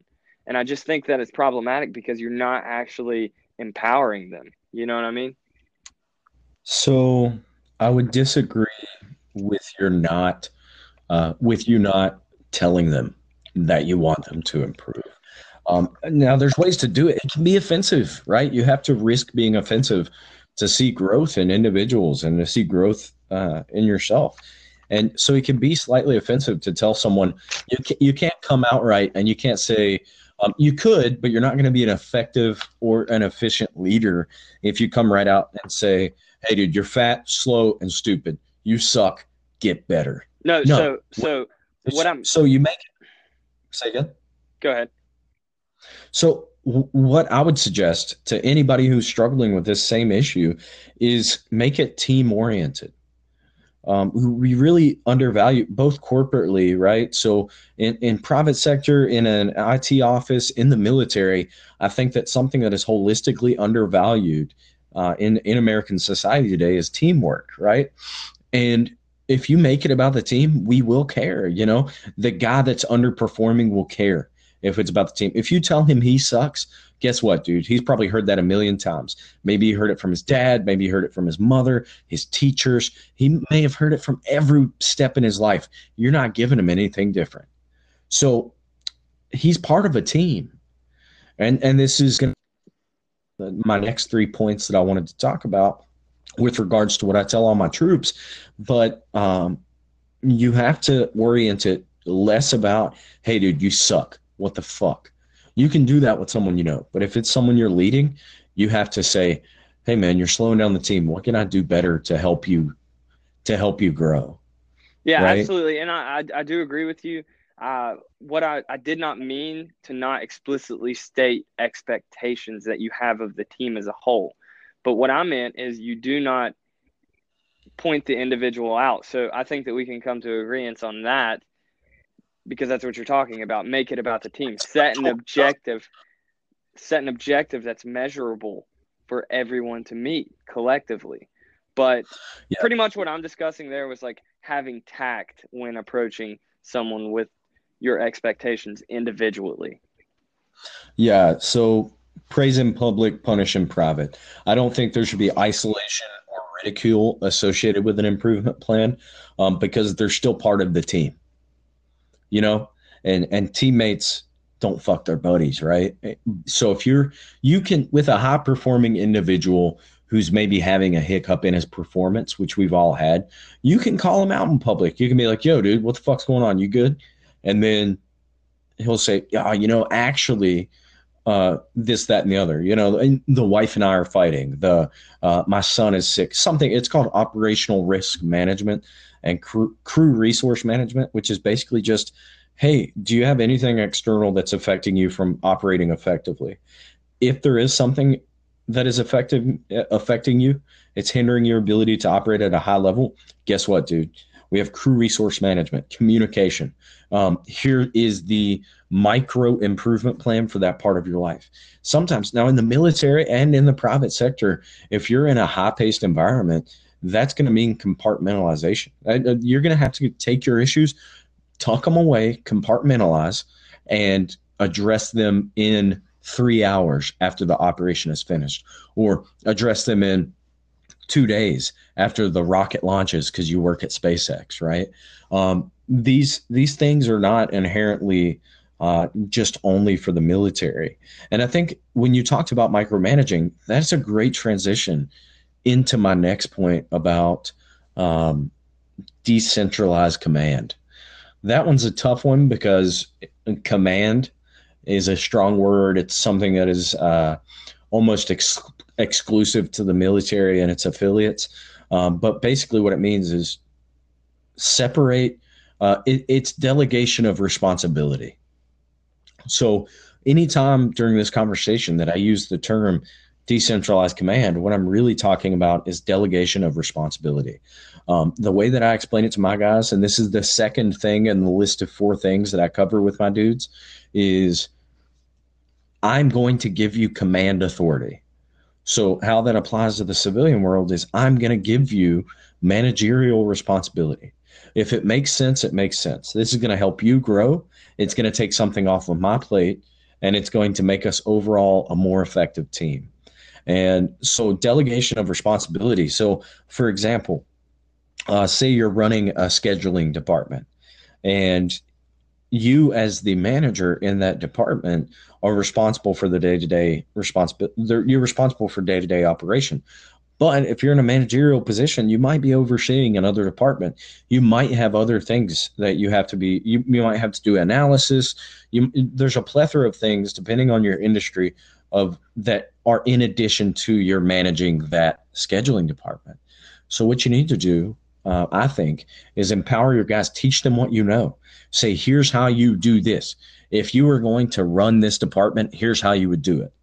And I just think that it's problematic because you're not actually empowering them. You know what I mean? So I would disagree with your not uh, with you not telling them that you want them to improve. Um, now, there's ways to do it. It can be offensive, right? You have to risk being offensive to see growth in individuals and to see growth uh, in yourself. And so it can be slightly offensive to tell someone you you can't come out right and you can't say, um, you could, but you're not going to be an effective or an efficient leader if you come right out and say, hey, dude, you're fat, slow, and stupid. You suck. Get better. No, no so, so what I'm. So you make it. Say again. Go ahead. So what I would suggest to anybody who's struggling with this same issue is make it team oriented um, we really undervalue both corporately, right? So in, in private sector, in an IT office, in the military, I think that something that is holistically undervalued uh, in in American society today is teamwork, right? And if you make it about the team, we will care. You know, the guy that's underperforming will care if it's about the team. If you tell him he sucks, guess what, dude? He's probably heard that a million times. Maybe he heard it from his dad. Maybe he heard it from his mother, his teachers. He may have heard it from every step in his life. You're not giving him anything different. So he's part of a team. And and this is going to my next three points that I wanted to talk about with regards to what I tell all my troops. But um, you have to orient it less about, hey, dude, you suck. What the fuck? You can do that with someone you know, but if it's someone you're leading, you have to say, "Hey, man, you're slowing down the team. What can I do better to help you to help you grow?" Yeah, right? absolutely, and I, I, I do agree with you. uh, what I, I did not mean to not explicitly state expectations that you have of the team as a whole. But what I meant is you do not point the individual out. So I think that we can come to agreement on that because that's what you're talking about. Make it about the team. Set an objective. Set an objective that's measurable for everyone to meet collectively. But yeah. pretty much what I'm discussing there was like having tact when approaching someone with your expectations individually. Yeah. So praise in public, punish in private. I don't think there should be isolation or ridicule associated with an improvement plan um, because they're still part of the team. You know, and and teammates don't fuck their buddies, right? So if you're you can with a high performing individual who's maybe having a hiccup in his performance, which we've all had, you can call him out in public. You can be like, "Yo, dude, what the fuck's going on? You good?" And then he'll say, "Yeah, you know, actually, uh, this, that, and the other. You know, the wife and I are fighting. The uh, my son is sick. Something. It's called operational risk management and crew, crew resource management, which is basically just, hey, do you have anything external that's affecting you from operating effectively? If there is something that is effective affecting you, it's hindering your ability to operate at a high level. Guess what, dude? We have crew resource management, communication. Um, here is the micro improvement plan for that part of your life. Sometimes, now in the military and in the private sector, if you're in a high paced environment, that's going to mean compartmentalization. Uh, you're going to have to take your issues, tuck them away, compartmentalize, and address them in three hours after the operation is finished, or address them in two days after the rocket launches because you work at SpaceX, right? Um, these these things are not inherently uh, just only for the military. And I think when you talked about micromanaging, that's a great transition into my next point about um, decentralized command. That one's a tough one because command is a strong word. It's something that is uh, almost ex- exclusive to the military and its affiliates. Um, but basically, what it means is separate. Uh, it, it's delegation of responsibility. So, anytime during this conversation that I use the term decentralized command, what I'm really talking about is delegation of responsibility. Um, the way that I explain it to my guys, and this is the second thing in the list of four things that I cover with my dudes, is I'm going to give you command authority. So, how that applies to the civilian world is I'm going to give you managerial responsibility. If it makes sense, it makes sense. This is going to help you grow. It's going to take something off of my plate and it's going to make us overall a more effective team. And so, delegation of responsibility. So, for example, uh, say you're running a scheduling department and you as the manager in that department are responsible for the day-to-day responsibility you're responsible for day-to-day operation. But if you're in a managerial position you might be overseeing another department. You might have other things that you have to be you, you might have to do analysis. You, there's a plethora of things depending on your industry of that are in addition to your managing that scheduling department. So what you need to do uh, I think, is empower your guys, teach them what you know. Say, here's how you do this. If you were going to run this department, here's how you would do it.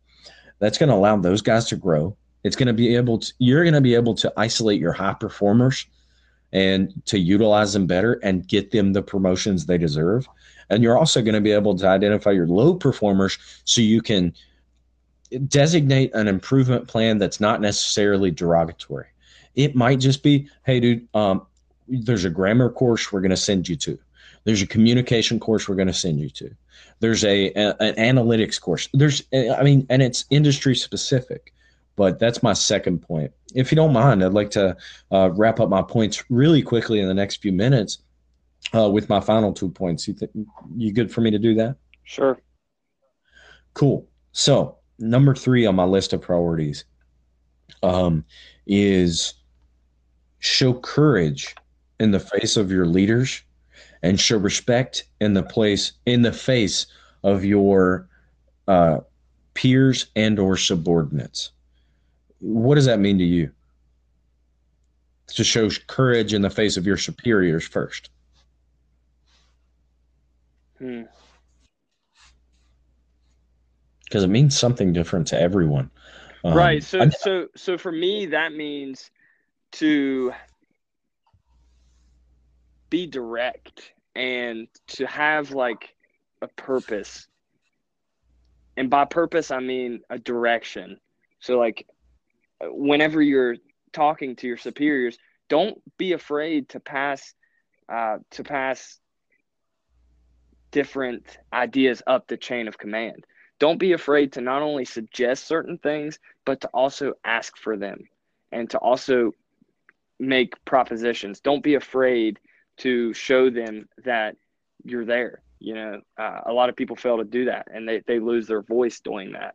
That's going to allow those guys to grow. It's going to be able to, you're going to be able to isolate your high performers and to utilize them better and get them the promotions they deserve. And you're also going to be able to identify your low performers so you can designate an improvement plan that's not necessarily derogatory. It might just be, hey, dude, um, there's a grammar course we're going to send you to. There's a communication course we're going to send you to. There's a, a, an analytics course. There's, I mean, and it's industry specific. But that's my second point. If you don't mind, I'd like to uh, wrap up my points really quickly in the next few minutes uh, with my final two points. You think you good for me to do that? Sure. Cool. So number three on my list of priorities um, is show courage in the face of your leaders and show respect in the place in the face of your uh, peers and or subordinates what does that mean to you to show courage in the face of your superiors first Hmm. Because it means something different to everyone. Um, right. So, I, so, so for me, that means to be direct and to have like a purpose. And by purpose, I mean a direction. So, like, whenever you're talking to your superiors, don't be afraid to pass uh, to pass different ideas up the chain of command. Don't be afraid to not only suggest certain things, but to also ask for them and to also make propositions. Don't be afraid to show them that you're there. You know, uh, a lot of people fail to do that and they, they lose their voice doing that.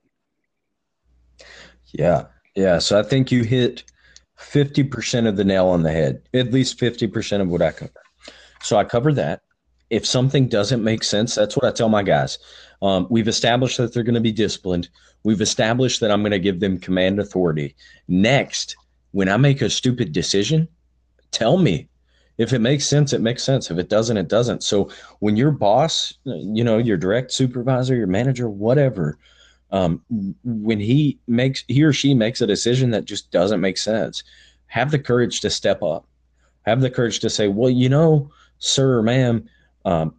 Yeah. Yeah. So I think you hit 50% of the nail on the head, at least 50% of what I cover. So I cover that. If something doesn't make sense, that's what I tell my guys. Um, we've established that they're going to be disciplined. We've established that I'm going to give them command authority. Next, when I make a stupid decision, tell me. If it makes sense, it makes sense. If it doesn't, it doesn't. So when your boss, you know, your direct supervisor, your manager, whatever, um, when he makes he or she makes a decision that just doesn't make sense, have the courage to step up. Have the courage to say, well, you know, sir or ma'am, um,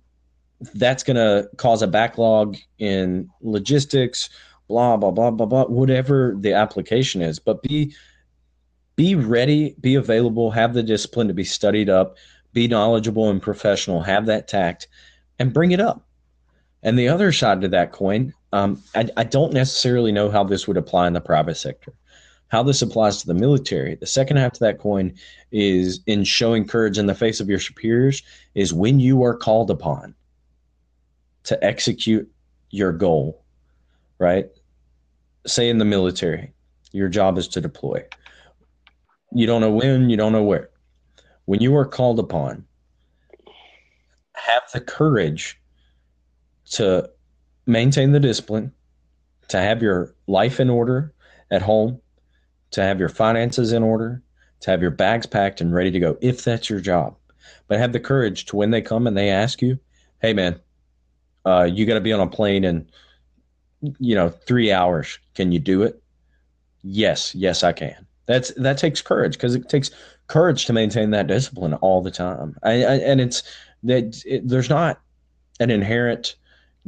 that's going to cause a backlog in logistics, blah blah blah blah blah, whatever the application is. But be be ready, be available, have the discipline to be studied up, be knowledgeable and professional, have that tact, and bring it up. And the other side to that coin, um, I, I don't necessarily know how this would apply in the private sector. How this applies to the military. The second half to that coin is in showing courage in the face of your superiors, is when you are called upon to execute your goal, right? Say in the military, your job is to deploy. You don't know when, you don't know where. When you are called upon, have the courage to maintain the discipline, to have your life in order at home, to have your finances in order, to have your bags packed and ready to go if that's your job. But have the courage to when they come and they ask you, hey, man, uh, you got to be on a plane in, you know, three hours. Can you do it? Yes, yes, I can. That's that takes courage because it takes courage to maintain that discipline all the time. I, I, and it's that it, there's not an inherent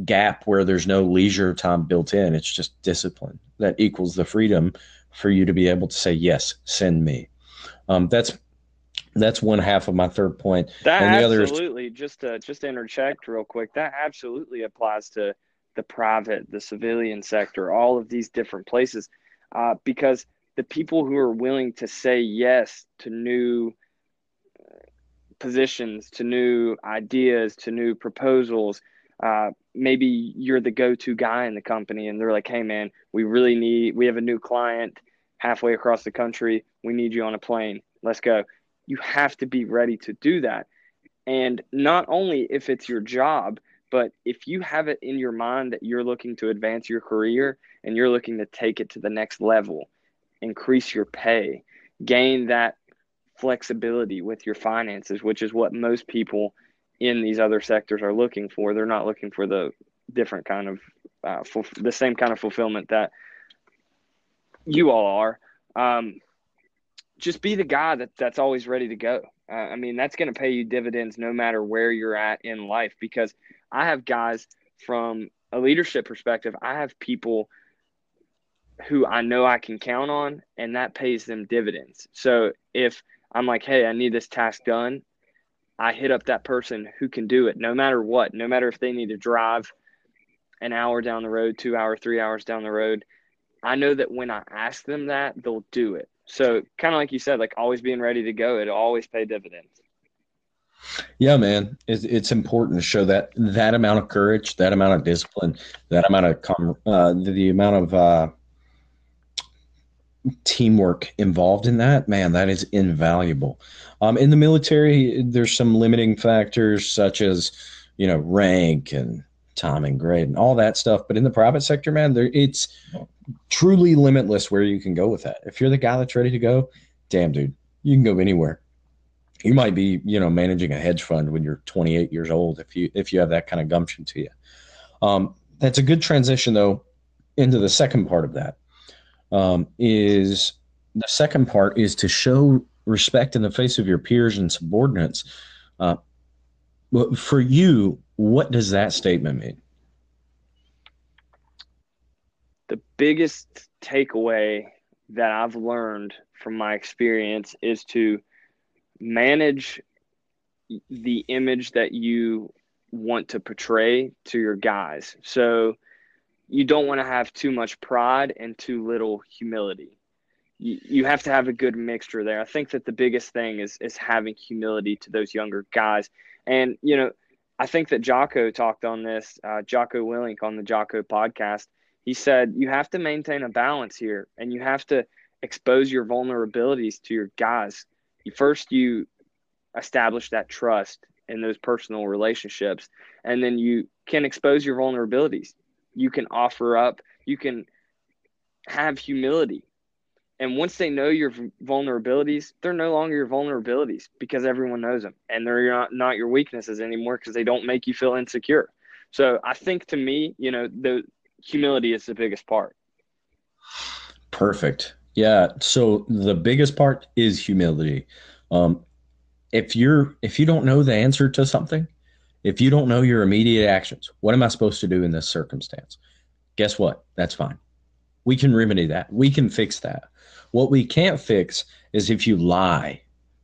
gap where there's no leisure time built in. It's just discipline that equals the freedom for you to be able to say yes, send me. Um, that's that's one half of my third point. That and the absolutely other is, just to just to interject real quick. That absolutely applies to the private, the civilian sector, all of these different places, uh, because the people who are willing to say yes to new uh, positions, to new ideas, to new proposals. Uh, maybe you're the go-to guy in the company, and they're like, "Hey, man, we really need. We have a new client halfway across the country. We need you on a plane. Let's go." You have to be ready to do that, and not only if it's your job, but if you have it in your mind that you're looking to advance your career and you're looking to take it to the next level increase your pay, gain that flexibility with your finances, which is what most people in these other sectors are looking for. They're not looking for the different kind of uh, the same kind of fulfillment that you all are. Um, just be the guy that that's always ready to go. Uh, I mean, that's going to pay you dividends no matter where you're at in life. Because I have guys from a leadership perspective. I have people who I know I can count on, and that pays them dividends. So if I'm like, hey, I need this task done, I hit up that person who can do it no matter what, no matter if they need to drive an hour down the road, two hours, three hours down the road. I know that when I ask them that, they'll do it. So, kind of like you said, like always being ready to go, it'll always pay dividends. Yeah, man, it's, it's important to show that that amount of courage, that amount of discipline, that amount of com- uh, the, the amount of uh, teamwork involved in that, man, that is invaluable. Um, in the military, there's some limiting factors such as, you know, rank and time and grade and all that stuff. But in the private sector, man, there it's truly limitless where you can go with that. If you're the guy that's ready to go, damn, dude, you can go anywhere. you might be, you know, managing a hedge fund when you're 28 years old if you if you have that kind of gumption to you. Um, that's a good transition though into the second part of that. Um, is the second part is to show respect in the face of your peers and subordinates. Uh, for you, what does that statement mean? The biggest takeaway that I've learned from my experience is to manage the image that you want to portray to your guys. So you don't want to have too much pride and too little humility. You, you have to have a good mixture there. I think that the biggest thing is is having humility to those younger guys. And you know, I think that Jocko talked on this, uh, Jocko Willink on the Jocko podcast. He said you have to maintain a balance here, and you have to expose your vulnerabilities to your guys. First, you establish that trust in those personal relationships, and then you can expose your vulnerabilities. You can offer up. You can have humility. And once they know your vulnerabilities, they're no longer your vulnerabilities because everyone knows them, and they're not, not your weaknesses anymore because they don't make you feel insecure. So I think to me, you know, the humility is the biggest part. Perfect. Yeah. So the biggest part is humility. Um, if you're if you don't know the answer to something, if you don't know your immediate actions, what am I supposed to do in this circumstance? Guess what? That's fine. We can remedy that. We can fix that. What we can't fix is if you lie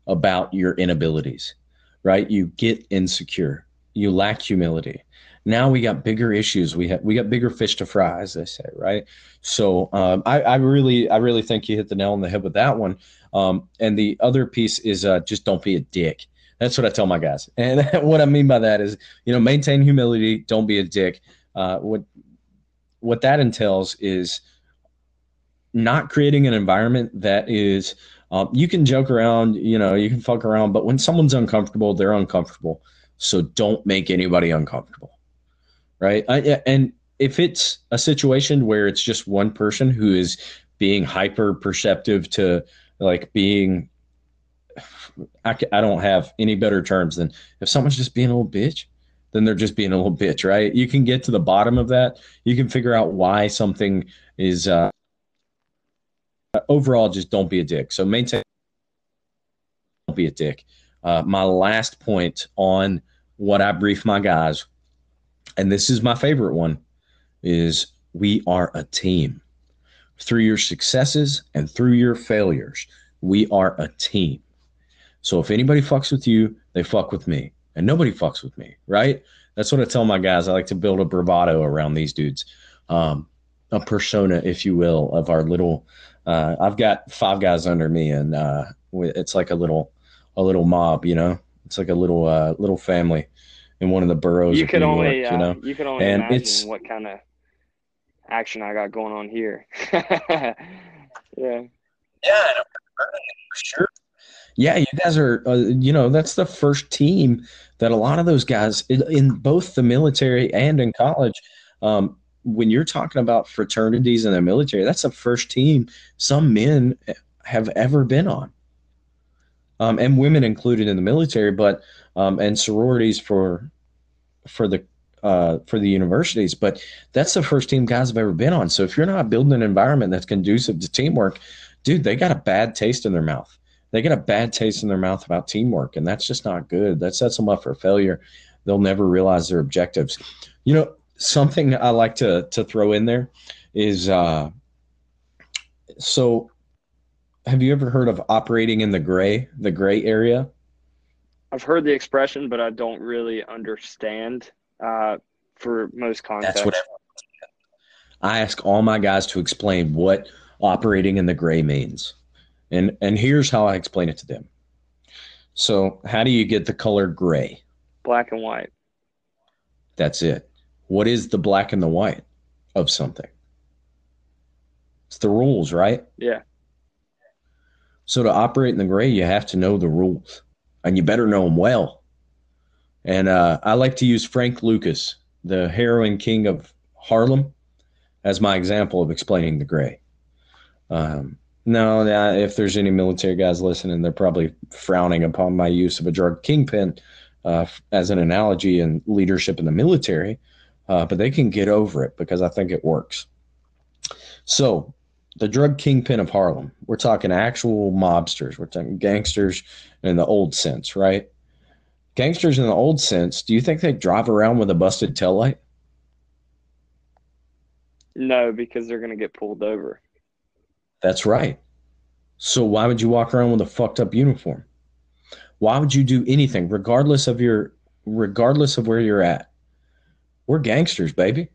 about your inabilities, right? You get insecure. You lack humility now we got bigger issues. We have we got bigger fish to fry, as they say, right? So um, I, I really I really think you hit the nail on the head with that one. Um, and the other piece is uh, just don't be a dick. That's what I tell my guys. And what I mean by that is, you know, maintain humility. Don't be a dick. Uh, what what that entails is not creating an environment that is um, you can joke around, you know, you can fuck around, but when someone's uncomfortable, they're uncomfortable. So don't make anybody uncomfortable right? I, and if it's a situation where it's just one person who is being hyper perceptive to like being I, I don't have any better terms than if someone's just being a little bitch then they're just being a little bitch right? You can get to the bottom of that. You can figure out why something is uh, overall just don't be a dick. So maintain don't be a dick. Uh, my last point on what i brief my guys and this is my favorite one is we are a team. Through your successes and through your failures we are a team so if anybody fucks with you they fuck with me and nobody fucks with me right that's what i tell my guys i like to build a bravado around these dudes um, a persona if you will of our little uh, i've got five guys under me and uh, it's like a little a little mob you know it's like a little uh, little family in one of the boroughs. You could only, York, you know, you can only and imagine it's, what kind of action I got going on here. yeah. Yeah, for sure. Yeah, you guys are. Uh, you know, that's the first team that a lot of those guys in, in both the military and in college. Um, when you're talking about fraternities in the military, that's the first team some men have ever been on, um, and women included in the military. But um, and sororities for for the uh, for the universities. But that's the first team guys have ever been on. So if you're not building an environment that's conducive to teamwork, dude, they got a bad taste in their mouth. They get a bad taste in their mouth about teamwork, and that's just not good. That sets them up for failure. They'll never realize their objectives. You know, something I like to to throw in there is uh, so. Have you ever heard of operating in the gray, the gray area? I've heard the expression, but I don't really understand uh, for most context. That's what I ask all my guys to explain what operating in the gray means. And and here's how I explain it to them. So, how do you get the color gray? Black and white. That's it. What is the black and the white of something? It's the rules, right? Yeah. So to operate in the gray, you have to know the rules and you better know them well. And uh, I like to use Frank Lucas, the heroin king of Harlem, as my example of explaining the gray. Um, No, if there's any military guys listening, they're probably frowning upon my use of a drug kingpin uh, as an analogy in leadership in the military, uh, but they can get over it because I think it works. So, the drug kingpin of Harlem, we're talking actual mobsters, we're talking gangsters in the old sense, right? Gangsters in the old sense, do you think they drive around with a busted tail light? No, because they're going to get pulled over. That's right. So why would you walk around with a fucked up uniform? Why would you do anything regardless of your regardless of where you're at? We're gangsters, baby.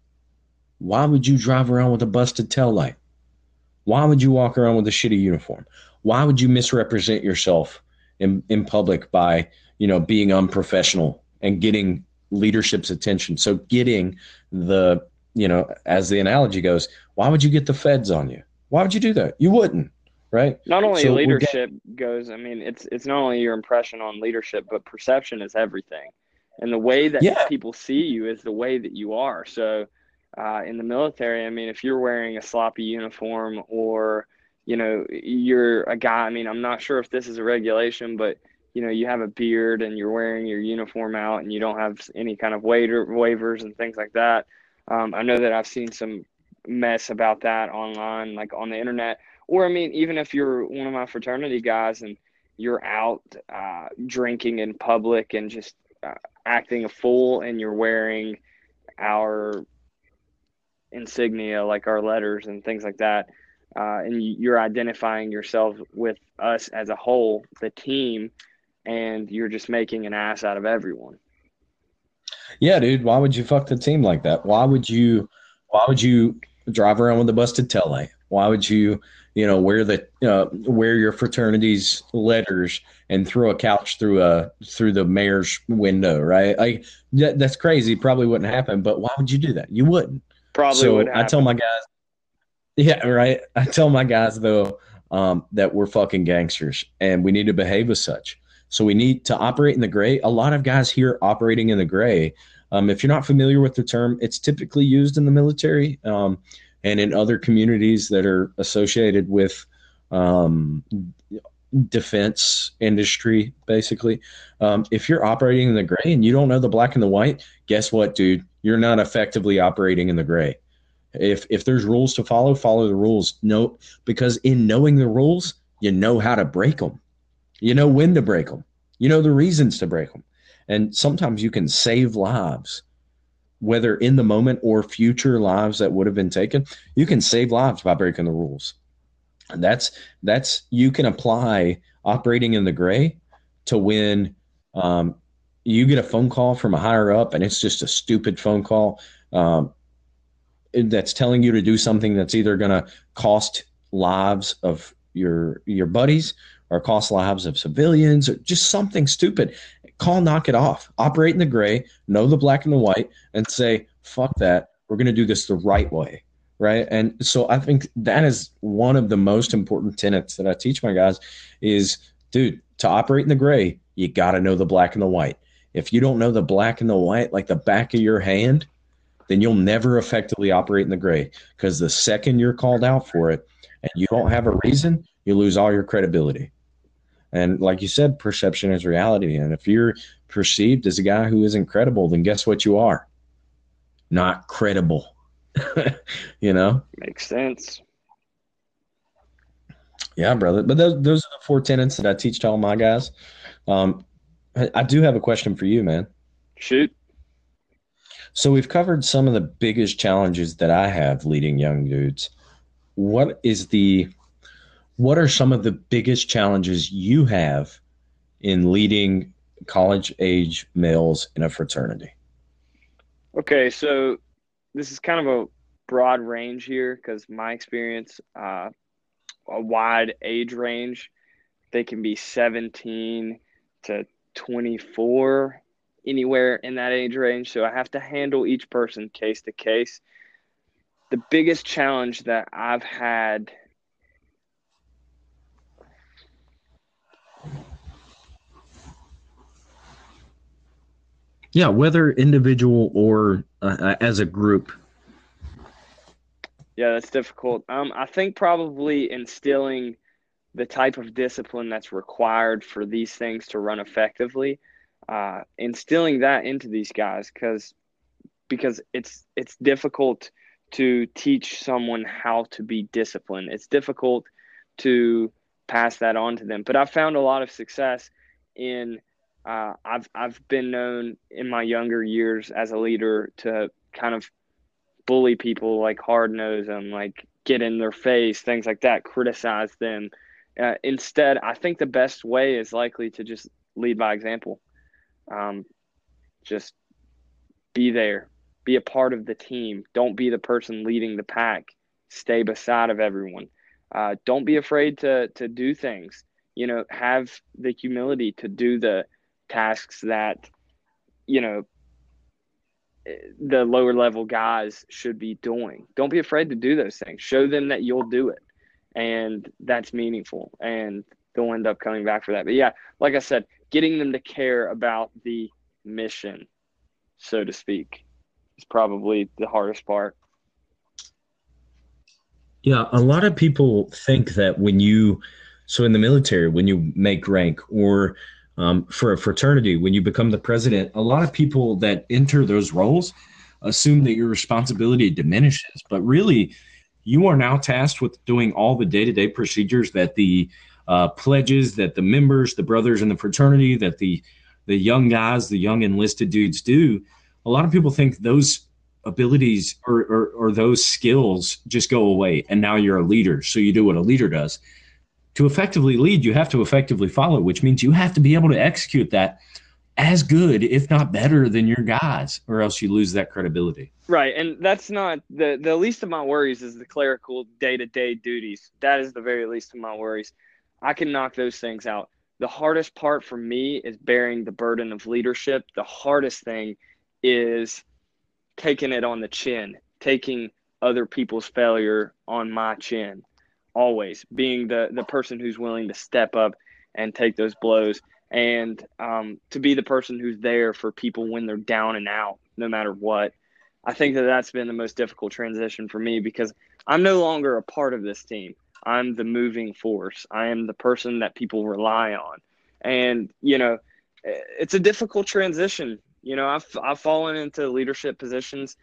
Why would you drive around with a busted tail light? Why would you walk around with a shitty uniform? Why would you misrepresent yourself in, in public by, you know, being unprofessional and getting leadership's attention? So getting the, you know, as the analogy goes, why would you get the feds on you? Why would you do that? You wouldn't, right? Not only so leadership goes, I mean, it's it's not only your impression on leadership, but perception is everything. And the way that yeah. people see you is the way that you are. So uh, in the military, I mean, if you're wearing a sloppy uniform or you know you're a guy, I mean, I'm not sure if this is a regulation, but you know you have a beard and you're wearing your uniform out and you don't have any kind of waiver waivers and things like that. Um, I know that I've seen some mess about that online, like on the internet. Or I mean, even if you're one of my fraternity guys and you're out uh, drinking in public and just uh, acting a fool, and you're wearing our insignia, like our letters and things like that, uh, and you're identifying yourself with us as a whole, the team, and you're just making an ass out of everyone. Yeah, dude. Why would you fuck the team like that? Why would you? Why would you drive around with a busted tail light? Why would you, you know, wear the uh, wear your fraternity's letters and throw a couch through a through the mayor's window? Right? Like that, that's crazy. Probably wouldn't happen. But why would you do that? You wouldn't. Probably. So would I tell my guys. Yeah, right. I tell my guys though um, that we're fucking gangsters and we need to behave as such. So we need to operate in the gray. A lot of guys here operating in the gray um, if you're not familiar with the term, it's typically used in the military um, and in other communities that are associated with um, defense industry, basically. Um, if you're operating in the gray and you don't know the black and the white, guess what, dude? You're not effectively operating in the gray. If if there's rules to follow, follow the rules. No, because in knowing the rules, you know how to break them. You know when to break them. You know the reasons to break them. And sometimes you can save lives, whether in the moment or future lives that would have been taken. You can save lives by breaking the rules. And that's that's you can apply operating in the gray to when um, you get a phone call from a higher up and it's just a stupid phone call um, that's telling you to do something that's either going to cost lives of your your buddies or cost lives of civilians or just something stupid call knock it off. Operate in the gray, know the black and the white, and say, fuck that. We're going to do this the right way. Right. And so I think that is one of the most important tenets that I teach my guys is, dude, to operate in the gray, you got to know the black and the white. If you don't know the black and the white like the back of your hand, then you'll never effectively operate in the gray because the second you're called out for it and you don't have a reason, you lose all your credibility. And like you said, perception is reality. And if you're perceived as a guy who isn't credible, then guess what you are? Not credible. you know? Makes sense. Yeah, brother. But those, those are the four tenets that I teach to all my guys. Um, I do have a question for you, man. Shoot. So we've covered some of the biggest challenges that I have leading young dudes. What is the what are some of the biggest challenges you have in leading college age males in a fraternity? Okay, so this is kind of a broad range here because my experience, uh, a wide age range. They can be 17 to 24, anywhere in that age range. So I have to handle each person case to case. The biggest challenge that I've had Yeah, whether individual or uh, uh, as a group. Yeah, that's difficult. Um, I think probably instilling the type of discipline that's required for these things to run effectively, uh, instilling that into these guys because because it's it's difficult to teach someone how to be disciplined. It's difficult to pass that on to them. But I've found a lot of success in uh, I've I've been known in my younger years as a leader to kind of bully people, like hard nose them, like get in their face, things like that, criticize them. Uh, instead, I think the best way is likely to just lead by example. Um, just be there, be a part of the team. Don't be the person leading the pack. Stay beside of everyone. Uh, don't be afraid to to do things. You know, have the humility to do the tasks that you know the lower level guys should be doing. Don't be afraid to do those things. Show them that you'll do it, and that's meaningful. And they'll end up coming back for that. But yeah, like I said, getting them to care about the mission, so to speak, is probably the hardest part. Yeah, a lot of people think that when you, so in the military, when you make rank or um, for a fraternity, when you become the president, a lot of people that enter those roles assume that your responsibility diminishes. But really, you are now tasked with doing all the day to day procedures that the uh, pledges that the members, the brothers in the fraternity, that the the young guys, the young enlisted dudes do. A lot of people think those abilities or, or, or those skills just go away, and now you're a leader. So you do what a leader does to effectively lead, you have to effectively follow, which means you have to be able to execute that as good, if not better, than your guys, or else you lose that credibility. Right, and that's not the the least of my worries is the clerical day to day duties. That is the very least of my worries. I can knock those things out. The hardest part for me is bearing the burden of leadership. The hardest thing is taking it on the chin, taking other people's failure on my chin always being the the person who's willing to step up and take those blows and um, to be the person who's there for people when they're down and out no matter what. I think that that's been the most difficult transition for me because i'm no longer a part of this team. I'm the moving force. I am the person that people rely on. And you know it's a difficult transition. You know i've, I've fallen into leadership positions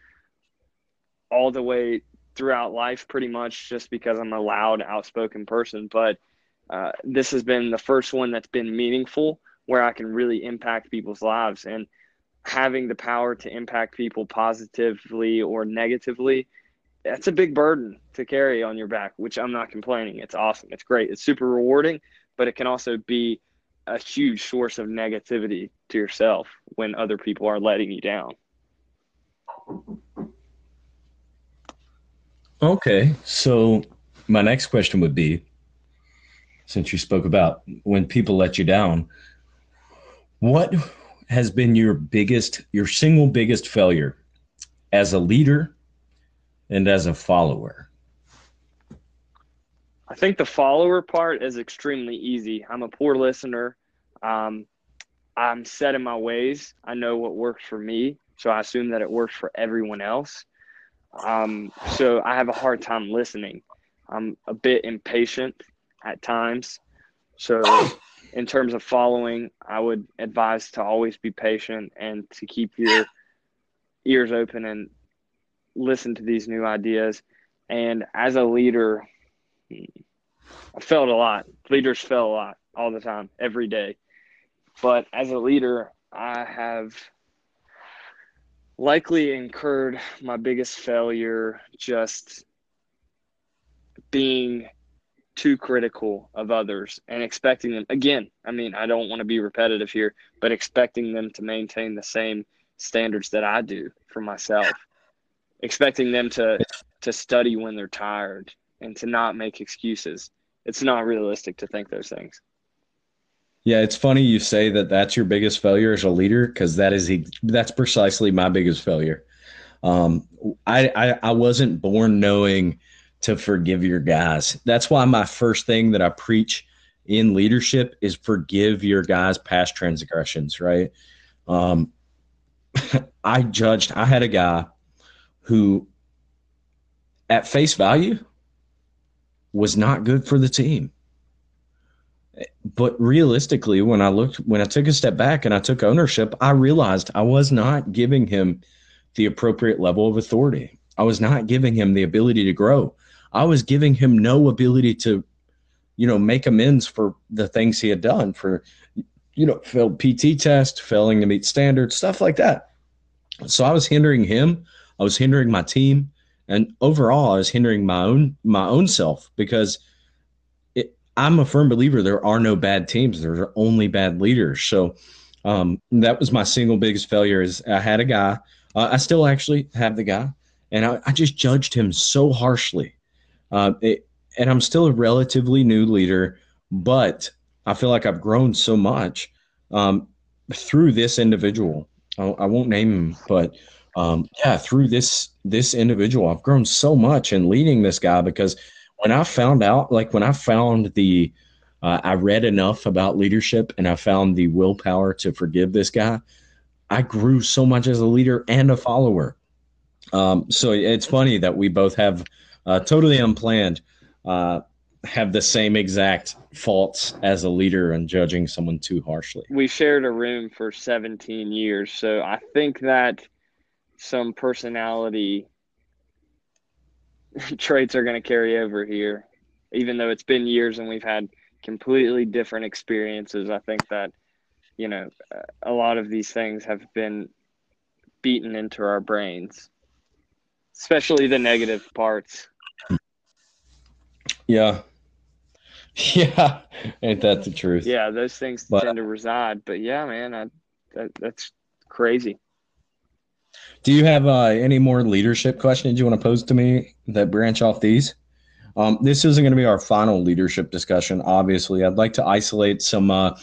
all the way throughout life pretty much just because I'm a loud, outspoken person. But uh, this has been the first one that's been meaningful where I can really impact people's lives. And having the power to impact people positively or negatively, that's a big burden to carry on your back, which I'm not complaining. It's awesome. It's great. It's super rewarding, but it can also be a huge source of negativity to yourself when other people are letting you down. Okay. So my next question would be since you spoke about when people let you down, what has been your biggest, your single biggest failure as a leader and as a follower? I think the follower part is extremely easy. I'm a poor listener. Um, I'm set in my ways. I know what works for me, so I assume that it works for everyone else. Um, so I have a hard time listening. I'm a bit impatient at times. So, in terms of following, I would advise to always be patient and to keep your ears open and listen to these new ideas. And as a leader, I felt a lot. Leaders fail a lot all the time, every day. But as a leader, I have likely incurred my biggest failure just being too critical of others and expecting them again i mean i don't want to be repetitive here but expecting them to maintain the same standards that i do for myself. Expecting them to to study when they're tired and to not make excuses. It's not realistic to think those things yeah, it's funny you say that that's your biggest failure as a leader because that is that's precisely my biggest failure. Um, I, I I wasn't born knowing to forgive your guys. That's why my first thing that I preach in leadership is forgive your guys' past transgressions. Right? Um, I judged. I had a guy who, at face value, was not good for the team but realistically, when I looked, when I took a step back and I took ownership, I realized I was not giving him the appropriate level of authority. I was not giving him the ability to grow. I was giving him no ability to, you know, make amends for the things he had done for, you know, failed PT test, failing to meet standards, stuff like that. So I was hindering him. I was hindering my team, and overall, I was hindering my own my own self because I'm a firm believer there are no bad teams. There are only bad leaders. So um, that was my single biggest failure. Is I had a guy. Uh, I still actually have the guy, and I, I just judged him so harshly. Uh, it, and I'm still a relatively new leader, but I feel like I've grown so much um, through this individual. I, I, won't name him, but um, yeah, through this this individual, I've grown so much in leading this guy because when I found out, like when I found the, uh, I read enough about leadership and I found the willpower to forgive this guy. I grew so much as a leader and a follower. Um, so it's funny that we both have uh, totally unplanned, uh, have the same exact faults as a leader and judging someone too harshly. We shared a room for 17 years, so I think that some personality traits are going to carry over here, even though it's been years and we've had completely different experiences. I think that you know a lot of these things have been beaten into our brains, especially the negative parts. Yeah. Yeah. Ain't that the truth? Yeah, those things but, tend to reside. But yeah, man, I, that, that's crazy. Do you have uh, any more leadership questions you want to pose to me that branch off these? Um, this isn't going to be our final leadership discussion. Obviously, I'd like to isolate some. Uh,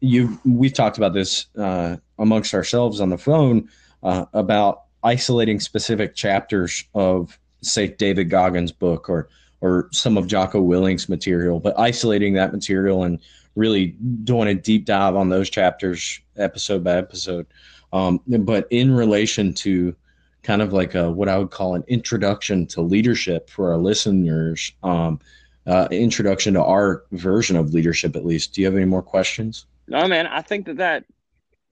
you we've talked about this uh, amongst ourselves on the phone uh, about isolating specific chapters of, say, David Goggins' book or or some of Jocko Willink's material, but isolating that material and really doing a deep dive on those chapters episode by episode. Um, but in relation to kind of like a, what I would call an introduction to leadership for our listeners, um, uh, introduction to our version of leadership, at least. Do you have any more questions? No, man. I think that that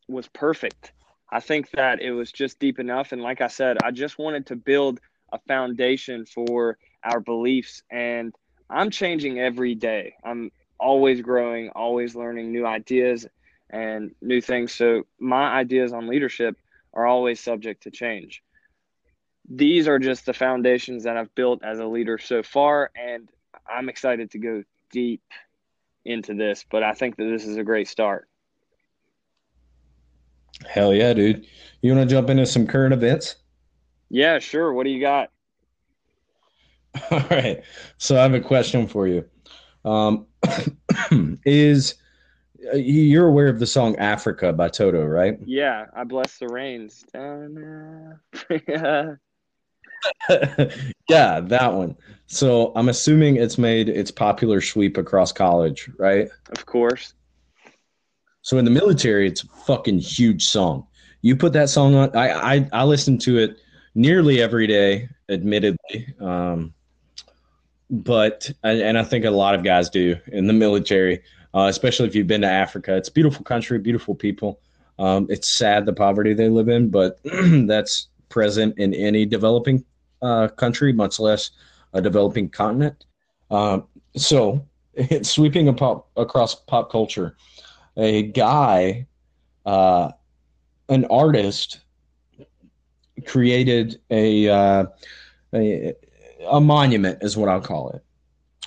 was perfect. I think that it was just deep enough. And like I said, I just wanted to build a foundation for our beliefs. And I'm changing every day. I'm always growing, always learning new ideas and new things. So my ideas on leadership are always subject to change. These are just the foundations that I've built as a leader so far, and I'm excited to go deep into this, but I think that this is a great start. Hell yeah, dude. You want to jump into some current events? Yeah, sure. What do you got? All right. So I have a question for you. Um, is you're aware of the song Africa by Toto, right? Yeah, I bless the rains. yeah. yeah, that one. So I'm assuming it's made its popular sweep across college, right? Of course. So in the military, it's a fucking huge song. You put that song on. I I, I listen to it nearly every day, admittedly. Um, but and I think a lot of guys do in the military, uh, especially if you've been to Africa. It's beautiful country, beautiful people. Um, it's sad the poverty they live in, but that's present in any developing uh, country, much less a developing continent. Um, so it's sweeping pop, across pop culture. A guy, uh, an artist, created a, uh, a a monument is what I'll call it.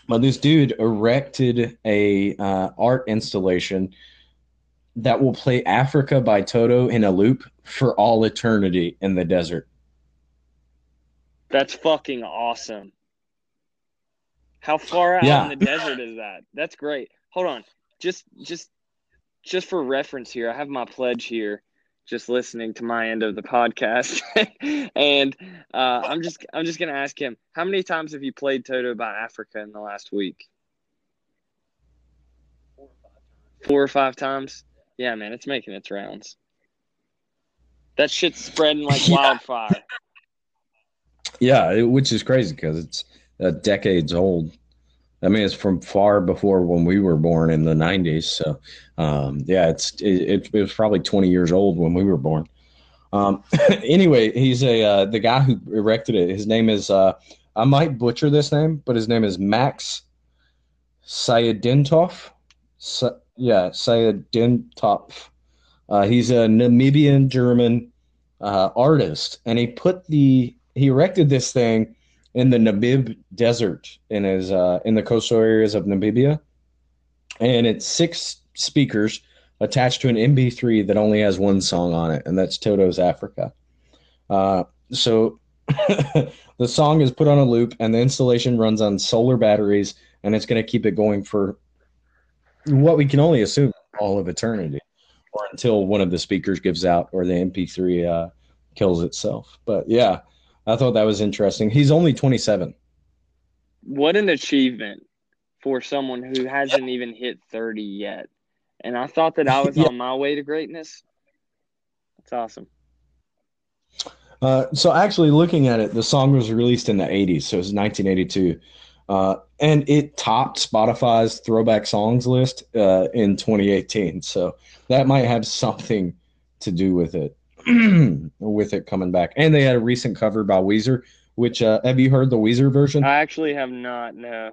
But this dude erected a uh, art installation that will play Africa by Toto in a loop for all eternity in the desert. That's fucking awesome. How far out yeah. in the desert is that? That's great. Hold on. Just just just for reference here, I have my pledge here just listening to my end of the podcast, and uh, I'm just I'm just gonna ask him how many times have you played Toto by Africa in the last week? Four or five times. Yeah, man, it's making its rounds. That shit's spreading like yeah. wildfire. Yeah, which is crazy because it's uh, decades old. I mean, it's from far before when we were born in the '90s. So, um, yeah, it's it, it, was probably 20 years old when we were born. Um, anyway, he's a uh, the guy who erected it. His name is uh, I might butcher this name, but his name is Max Sayedintov. Sa- yeah, Sayedintov. Uh, he's a Namibian German uh, artist, and he put the he erected this thing in the Namib Desert in his uh, in the coastal areas of Namibia, and it's six speakers attached to an MP3 that only has one song on it, and that's Toto's Africa. Uh, so the song is put on a loop, and the installation runs on solar batteries, and it's going to keep it going for what we can only assume all of eternity, or until one of the speakers gives out or the MP3 uh, kills itself. But yeah, I thought that was interesting. He's only 27. What an achievement for someone who hasn't even hit 30 yet. And I thought that I was yeah. on my way to greatness. That's awesome. Uh, so actually looking at it, the song was released in the 80s, so it was 1982. Uh, and it topped Spotify's throwback songs list uh, in 2018. So that might have something to do with it. with it coming back. And they had a recent cover by Weezer, which uh, have you heard the Weezer version? I actually have not. No.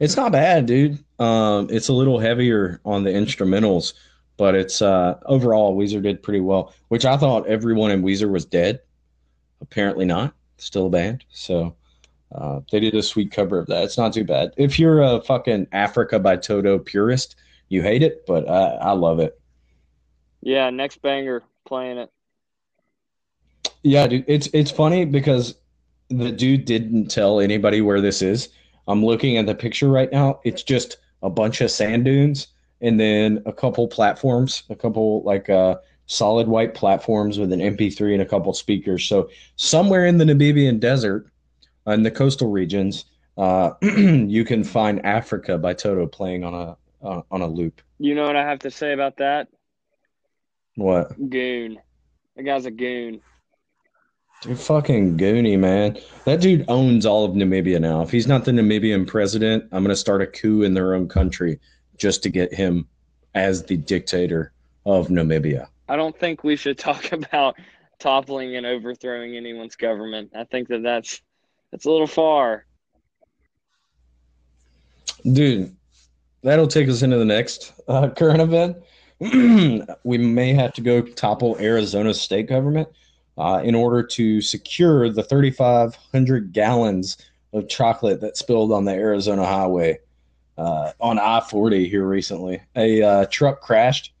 It's not bad, dude. Um, it's a little heavier on the instrumentals, but it's uh, overall Weezer did pretty well. Which I thought everyone in Weezer was dead. Apparently not. Still a band. So uh, they did a sweet cover of that. It's not too bad. If you're a fucking Africa by Toto purist, you hate it, but I, I love it. Yeah, next banger playing it. Yeah, dude, it's it's funny because the dude didn't tell anybody where this is. I'm looking at the picture right now. It's just a bunch of sand dunes and then a couple platforms, a couple like uh, solid white platforms with an MP3 and a couple speakers. So somewhere in the Namibian desert, uh, in the coastal regions, uh, you can find Africa by Toto playing on a on, on a loop. You know what I have to say about that? What? Goon. That guy's a goon. Dude, fucking goony, man. That dude owns all of Namibia now. If he's not the Namibian president, I'm going to start a coup in their own country just to get him as the dictator of Namibia. I don't think we should talk about toppling and overthrowing anyone's government. I think that that's that's a little far. Dude, that'll take us into the next uh, current event. we may have to go topple Arizona state government uh, in order to secure the 3,500 gallons of chocolate that spilled on the Arizona highway uh, on I 40 here recently. A uh, truck crashed,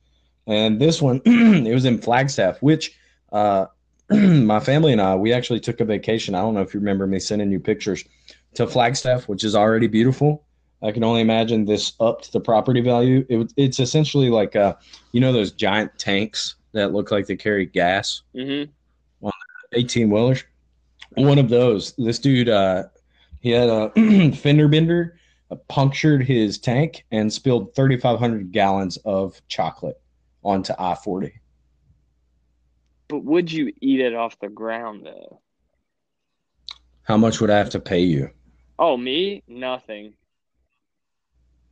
and this one, it was in Flagstaff, which uh, my family and I, we actually took a vacation. I don't know if you remember me sending you pictures to Flagstaff, which is already beautiful. I can only imagine this upped the property value. It, it's essentially like, uh, you know, those giant tanks that look like they carry gas mm-hmm. on 18 wheelers. One of those. This dude, uh, he had a fender bender, uh, punctured his tank, and spilled 3,500 gallons of chocolate onto I 40. But would you eat it off the ground, though? How much would I have to pay you? Oh, me? Nothing.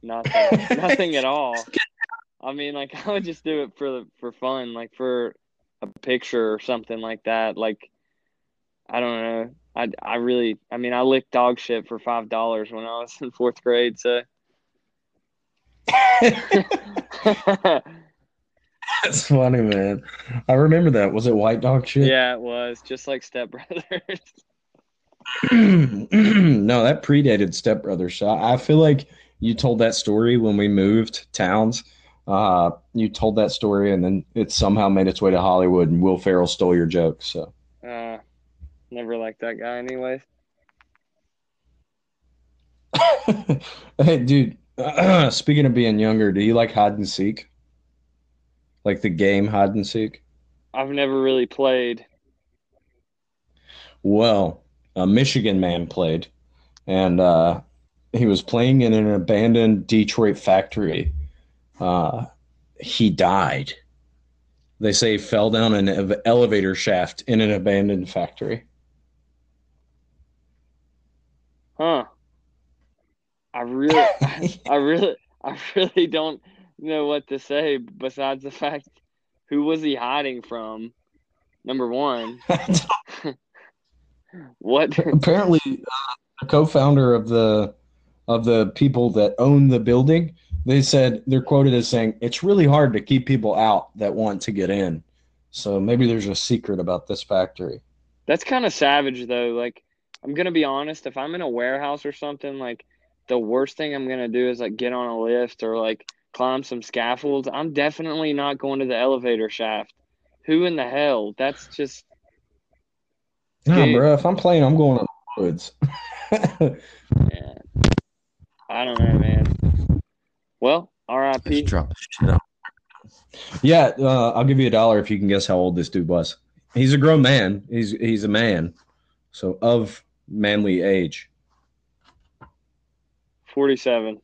Nothing. Nothing at all. I mean, like I would just do it for the for fun, like for a picture or something like that. Like I don't know. I I really I mean I licked dog shit for five dollars when I was in fourth grade, so That's funny, man. I remember that. Was it white dog shit? Yeah, it was. Just like Step Brothers. no, that predated Step Brothers. So I feel like you told that story when we moved towns. Uh, you told that story, and then it somehow made its way to Hollywood, and Will Ferrell stole your joke. So, uh, never liked that guy, anyways. hey, dude. Speaking of being younger, do you like hide and seek? Like the game hide and seek? I've never really played. Well, a Michigan man played, and uh, he was playing in an abandoned Detroit factory. Uh, he died. They say he fell down an elevator shaft in an abandoned factory. Huh. I really, I really, I really don't know what to say besides the fact who was he hiding from? Number one, what? Apparently, uh, the co-founder of the of the people that own the building, they said they're quoted as saying it's really hard to keep people out that want to get in. So maybe there's a secret about this factory. That's kind of savage, though. Like, I'm gonna be honest. If I'm in a warehouse or something, like the worst thing I'm gonna do is like get on a lift or like climb some scaffolds. I'm definitely not going to the elevator shaft. Who in the hell? That's just. Nah, bro. If I'm playing, I'm going to the woods. yeah. I don't know, man. Well, R.I.P. drop shit out. Yeah, uh, I'll give you a dollar if you can guess how old this dude was. He's a grown man. He's he's a man, so of manly age. Forty-seven.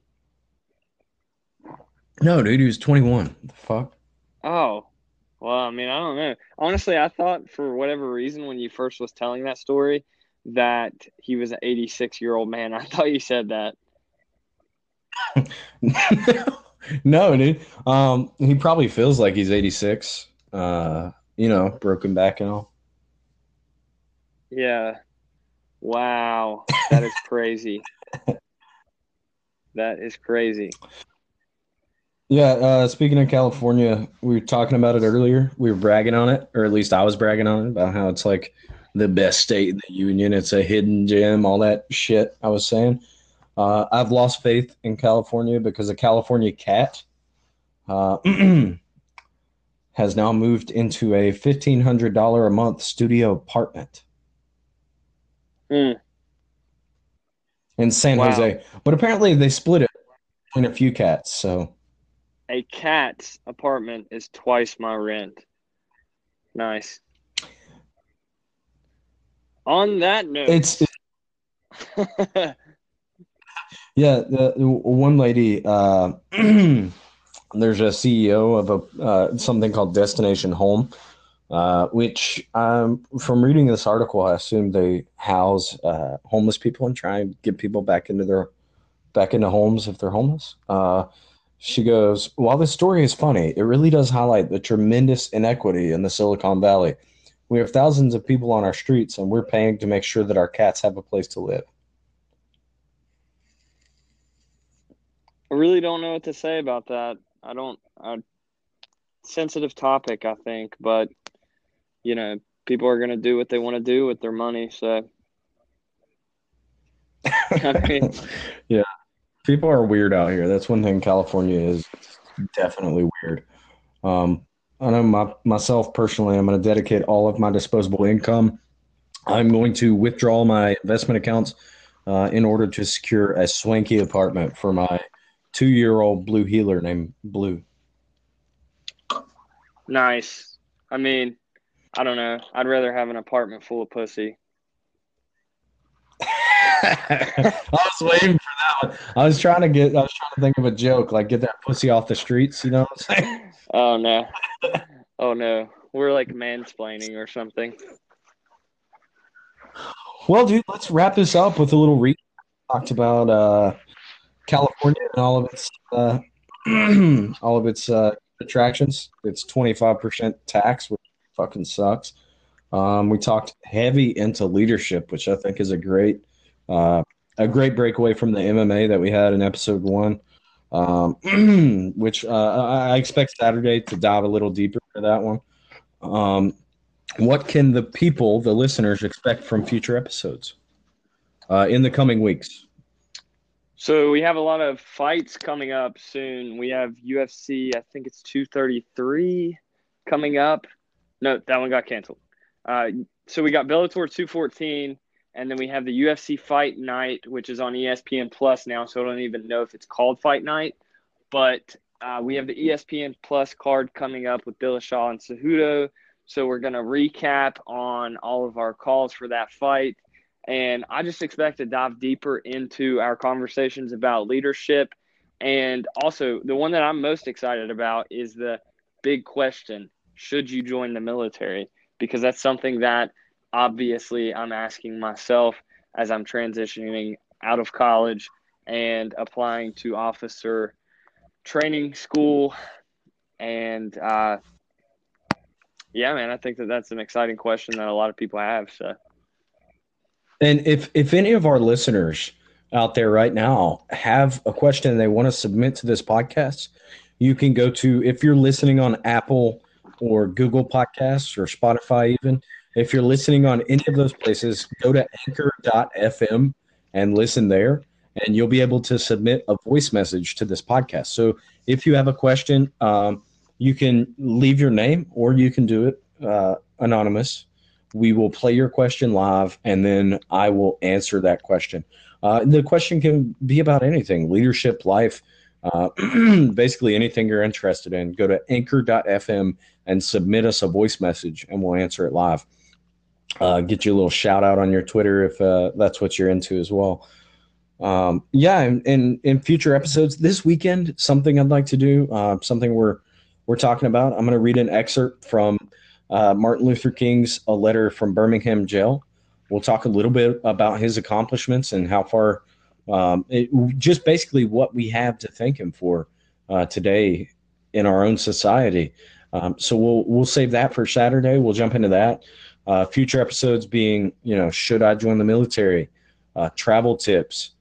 No, dude, he was 21. the fuck? Oh, well, I mean, I don't know. Honestly, I thought for whatever reason when you first was telling that story that he was an 86 year old man. I thought you said that. no, dude. Um, he probably feels like he's 86. Uh, you know, broken back and all. Yeah. Wow, that is crazy. that is crazy. Yeah, uh, speaking of California, we were talking about it earlier. We were bragging on it, or at least I was bragging on it about how it's like the best state in the union. It's a hidden gem, all that shit I was saying. Uh, I've lost faith in California because a California cat uh, has now moved into a fifteen hundred dollar a month studio apartment mm. in San wow. Jose. But apparently, they split it between a few cats. So a cat's apartment is twice my rent. Nice. On that note, it's. yeah, the, the, one lady. Uh, there's a CEO of a uh, something called Destination Home, uh, which um, from reading this article, I assume they house uh, homeless people and try and get people back into their back into homes if they're homeless. Uh, she goes, While this story is funny, it really does highlight the tremendous inequity in the Silicon Valley. We have thousands of people on our streets, and we're paying to make sure that our cats have a place to live. I really don't know what to say about that. I don't. A sensitive topic, I think, but you know, people are going to do what they want to do with their money. So, I mean, yeah, people are weird out here. That's one thing California is definitely weird. Um, I know my, myself personally, I'm going to dedicate all of my disposable income. I'm going to withdraw my investment accounts uh, in order to secure a swanky apartment for my two year old blue heeler named Blue. Nice. I mean, I don't know. I'd rather have an apartment full of pussy. I was waiting for that one. I was trying to get. I was trying to think of a joke, like get that pussy off the streets. You know what I'm saying? Oh no! Oh no! We're like mansplaining or something. Well, dude, let's wrap this up with a little re. Talked about uh, California and all of its uh, all of its uh, attractions. It's twenty five percent tax, which fucking sucks. Um, we talked heavy into leadership, which I think is a great uh, a great breakaway from the MMA that we had in episode one, um, which uh, I expect Saturday to dive a little deeper into that one. Um, what can the people, the listeners, expect from future episodes uh, in the coming weeks? So we have a lot of fights coming up soon. We have UFC, I think it's 233 coming up. No, that one got canceled. Uh, so we got Bellator 214 and then we have the UFC Fight Night, which is on ESPN Plus now. So I don't even know if it's called Fight Night, but uh, we have the ESPN Plus card coming up with Dillashaw and Cejudo. So we're going to recap on all of our calls for that fight. And I just expect to dive deeper into our conversations about leadership. And also, the one that I'm most excited about is the big question should you join the military? Because that's something that obviously I'm asking myself as I'm transitioning out of college and applying to officer training school. And uh, yeah, man, I think that that's an exciting question that a lot of people have. So, and if if any of our listeners out there right now have a question they want to submit to this podcast, you can go to if you're listening on Apple or Google Podcasts or Spotify, even if you're listening on any of those places, go to anchor.fm and listen there, and you'll be able to submit a voice message to this podcast. So if you have a question, um, you can leave your name or you can do it uh, anonymous. We will play your question live and then I will answer that question. Uh, the question can be about anything leadership, life, uh, basically anything you're interested in. Go to anchor.fm and submit us a voice message and we'll answer it live. Uh, get you a little shout out on your Twitter if uh, that's what you're into as well. Um, yeah, and in future episodes this weekend, something I'd like to do, uh, something we're we're talking about. I'm going to read an excerpt from uh, Martin Luther King's A Letter from Birmingham Jail. We'll talk a little bit about his accomplishments and how far, um, it, just basically what we have to thank him for uh, today in our own society. Um, so we'll we'll save that for Saturday. We'll jump into that. Uh, future episodes being, you know, should I join the military? Uh, travel tips,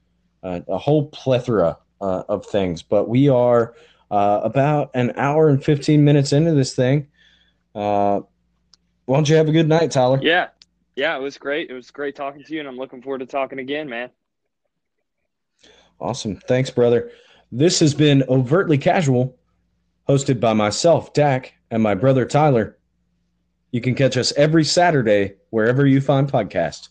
uh, a whole plethora uh, of things. But we are uh, about an hour and 15 minutes into this thing. Why don't you have a good night, Tyler? Yeah. Yeah, it was great. It was great talking to you, and I'm looking forward to talking again, man. Awesome. Thanks, brother. This has been Overtly Casual, hosted by myself, Dak, and my brother, Tyler. You can catch us every Saturday wherever you find podcasts.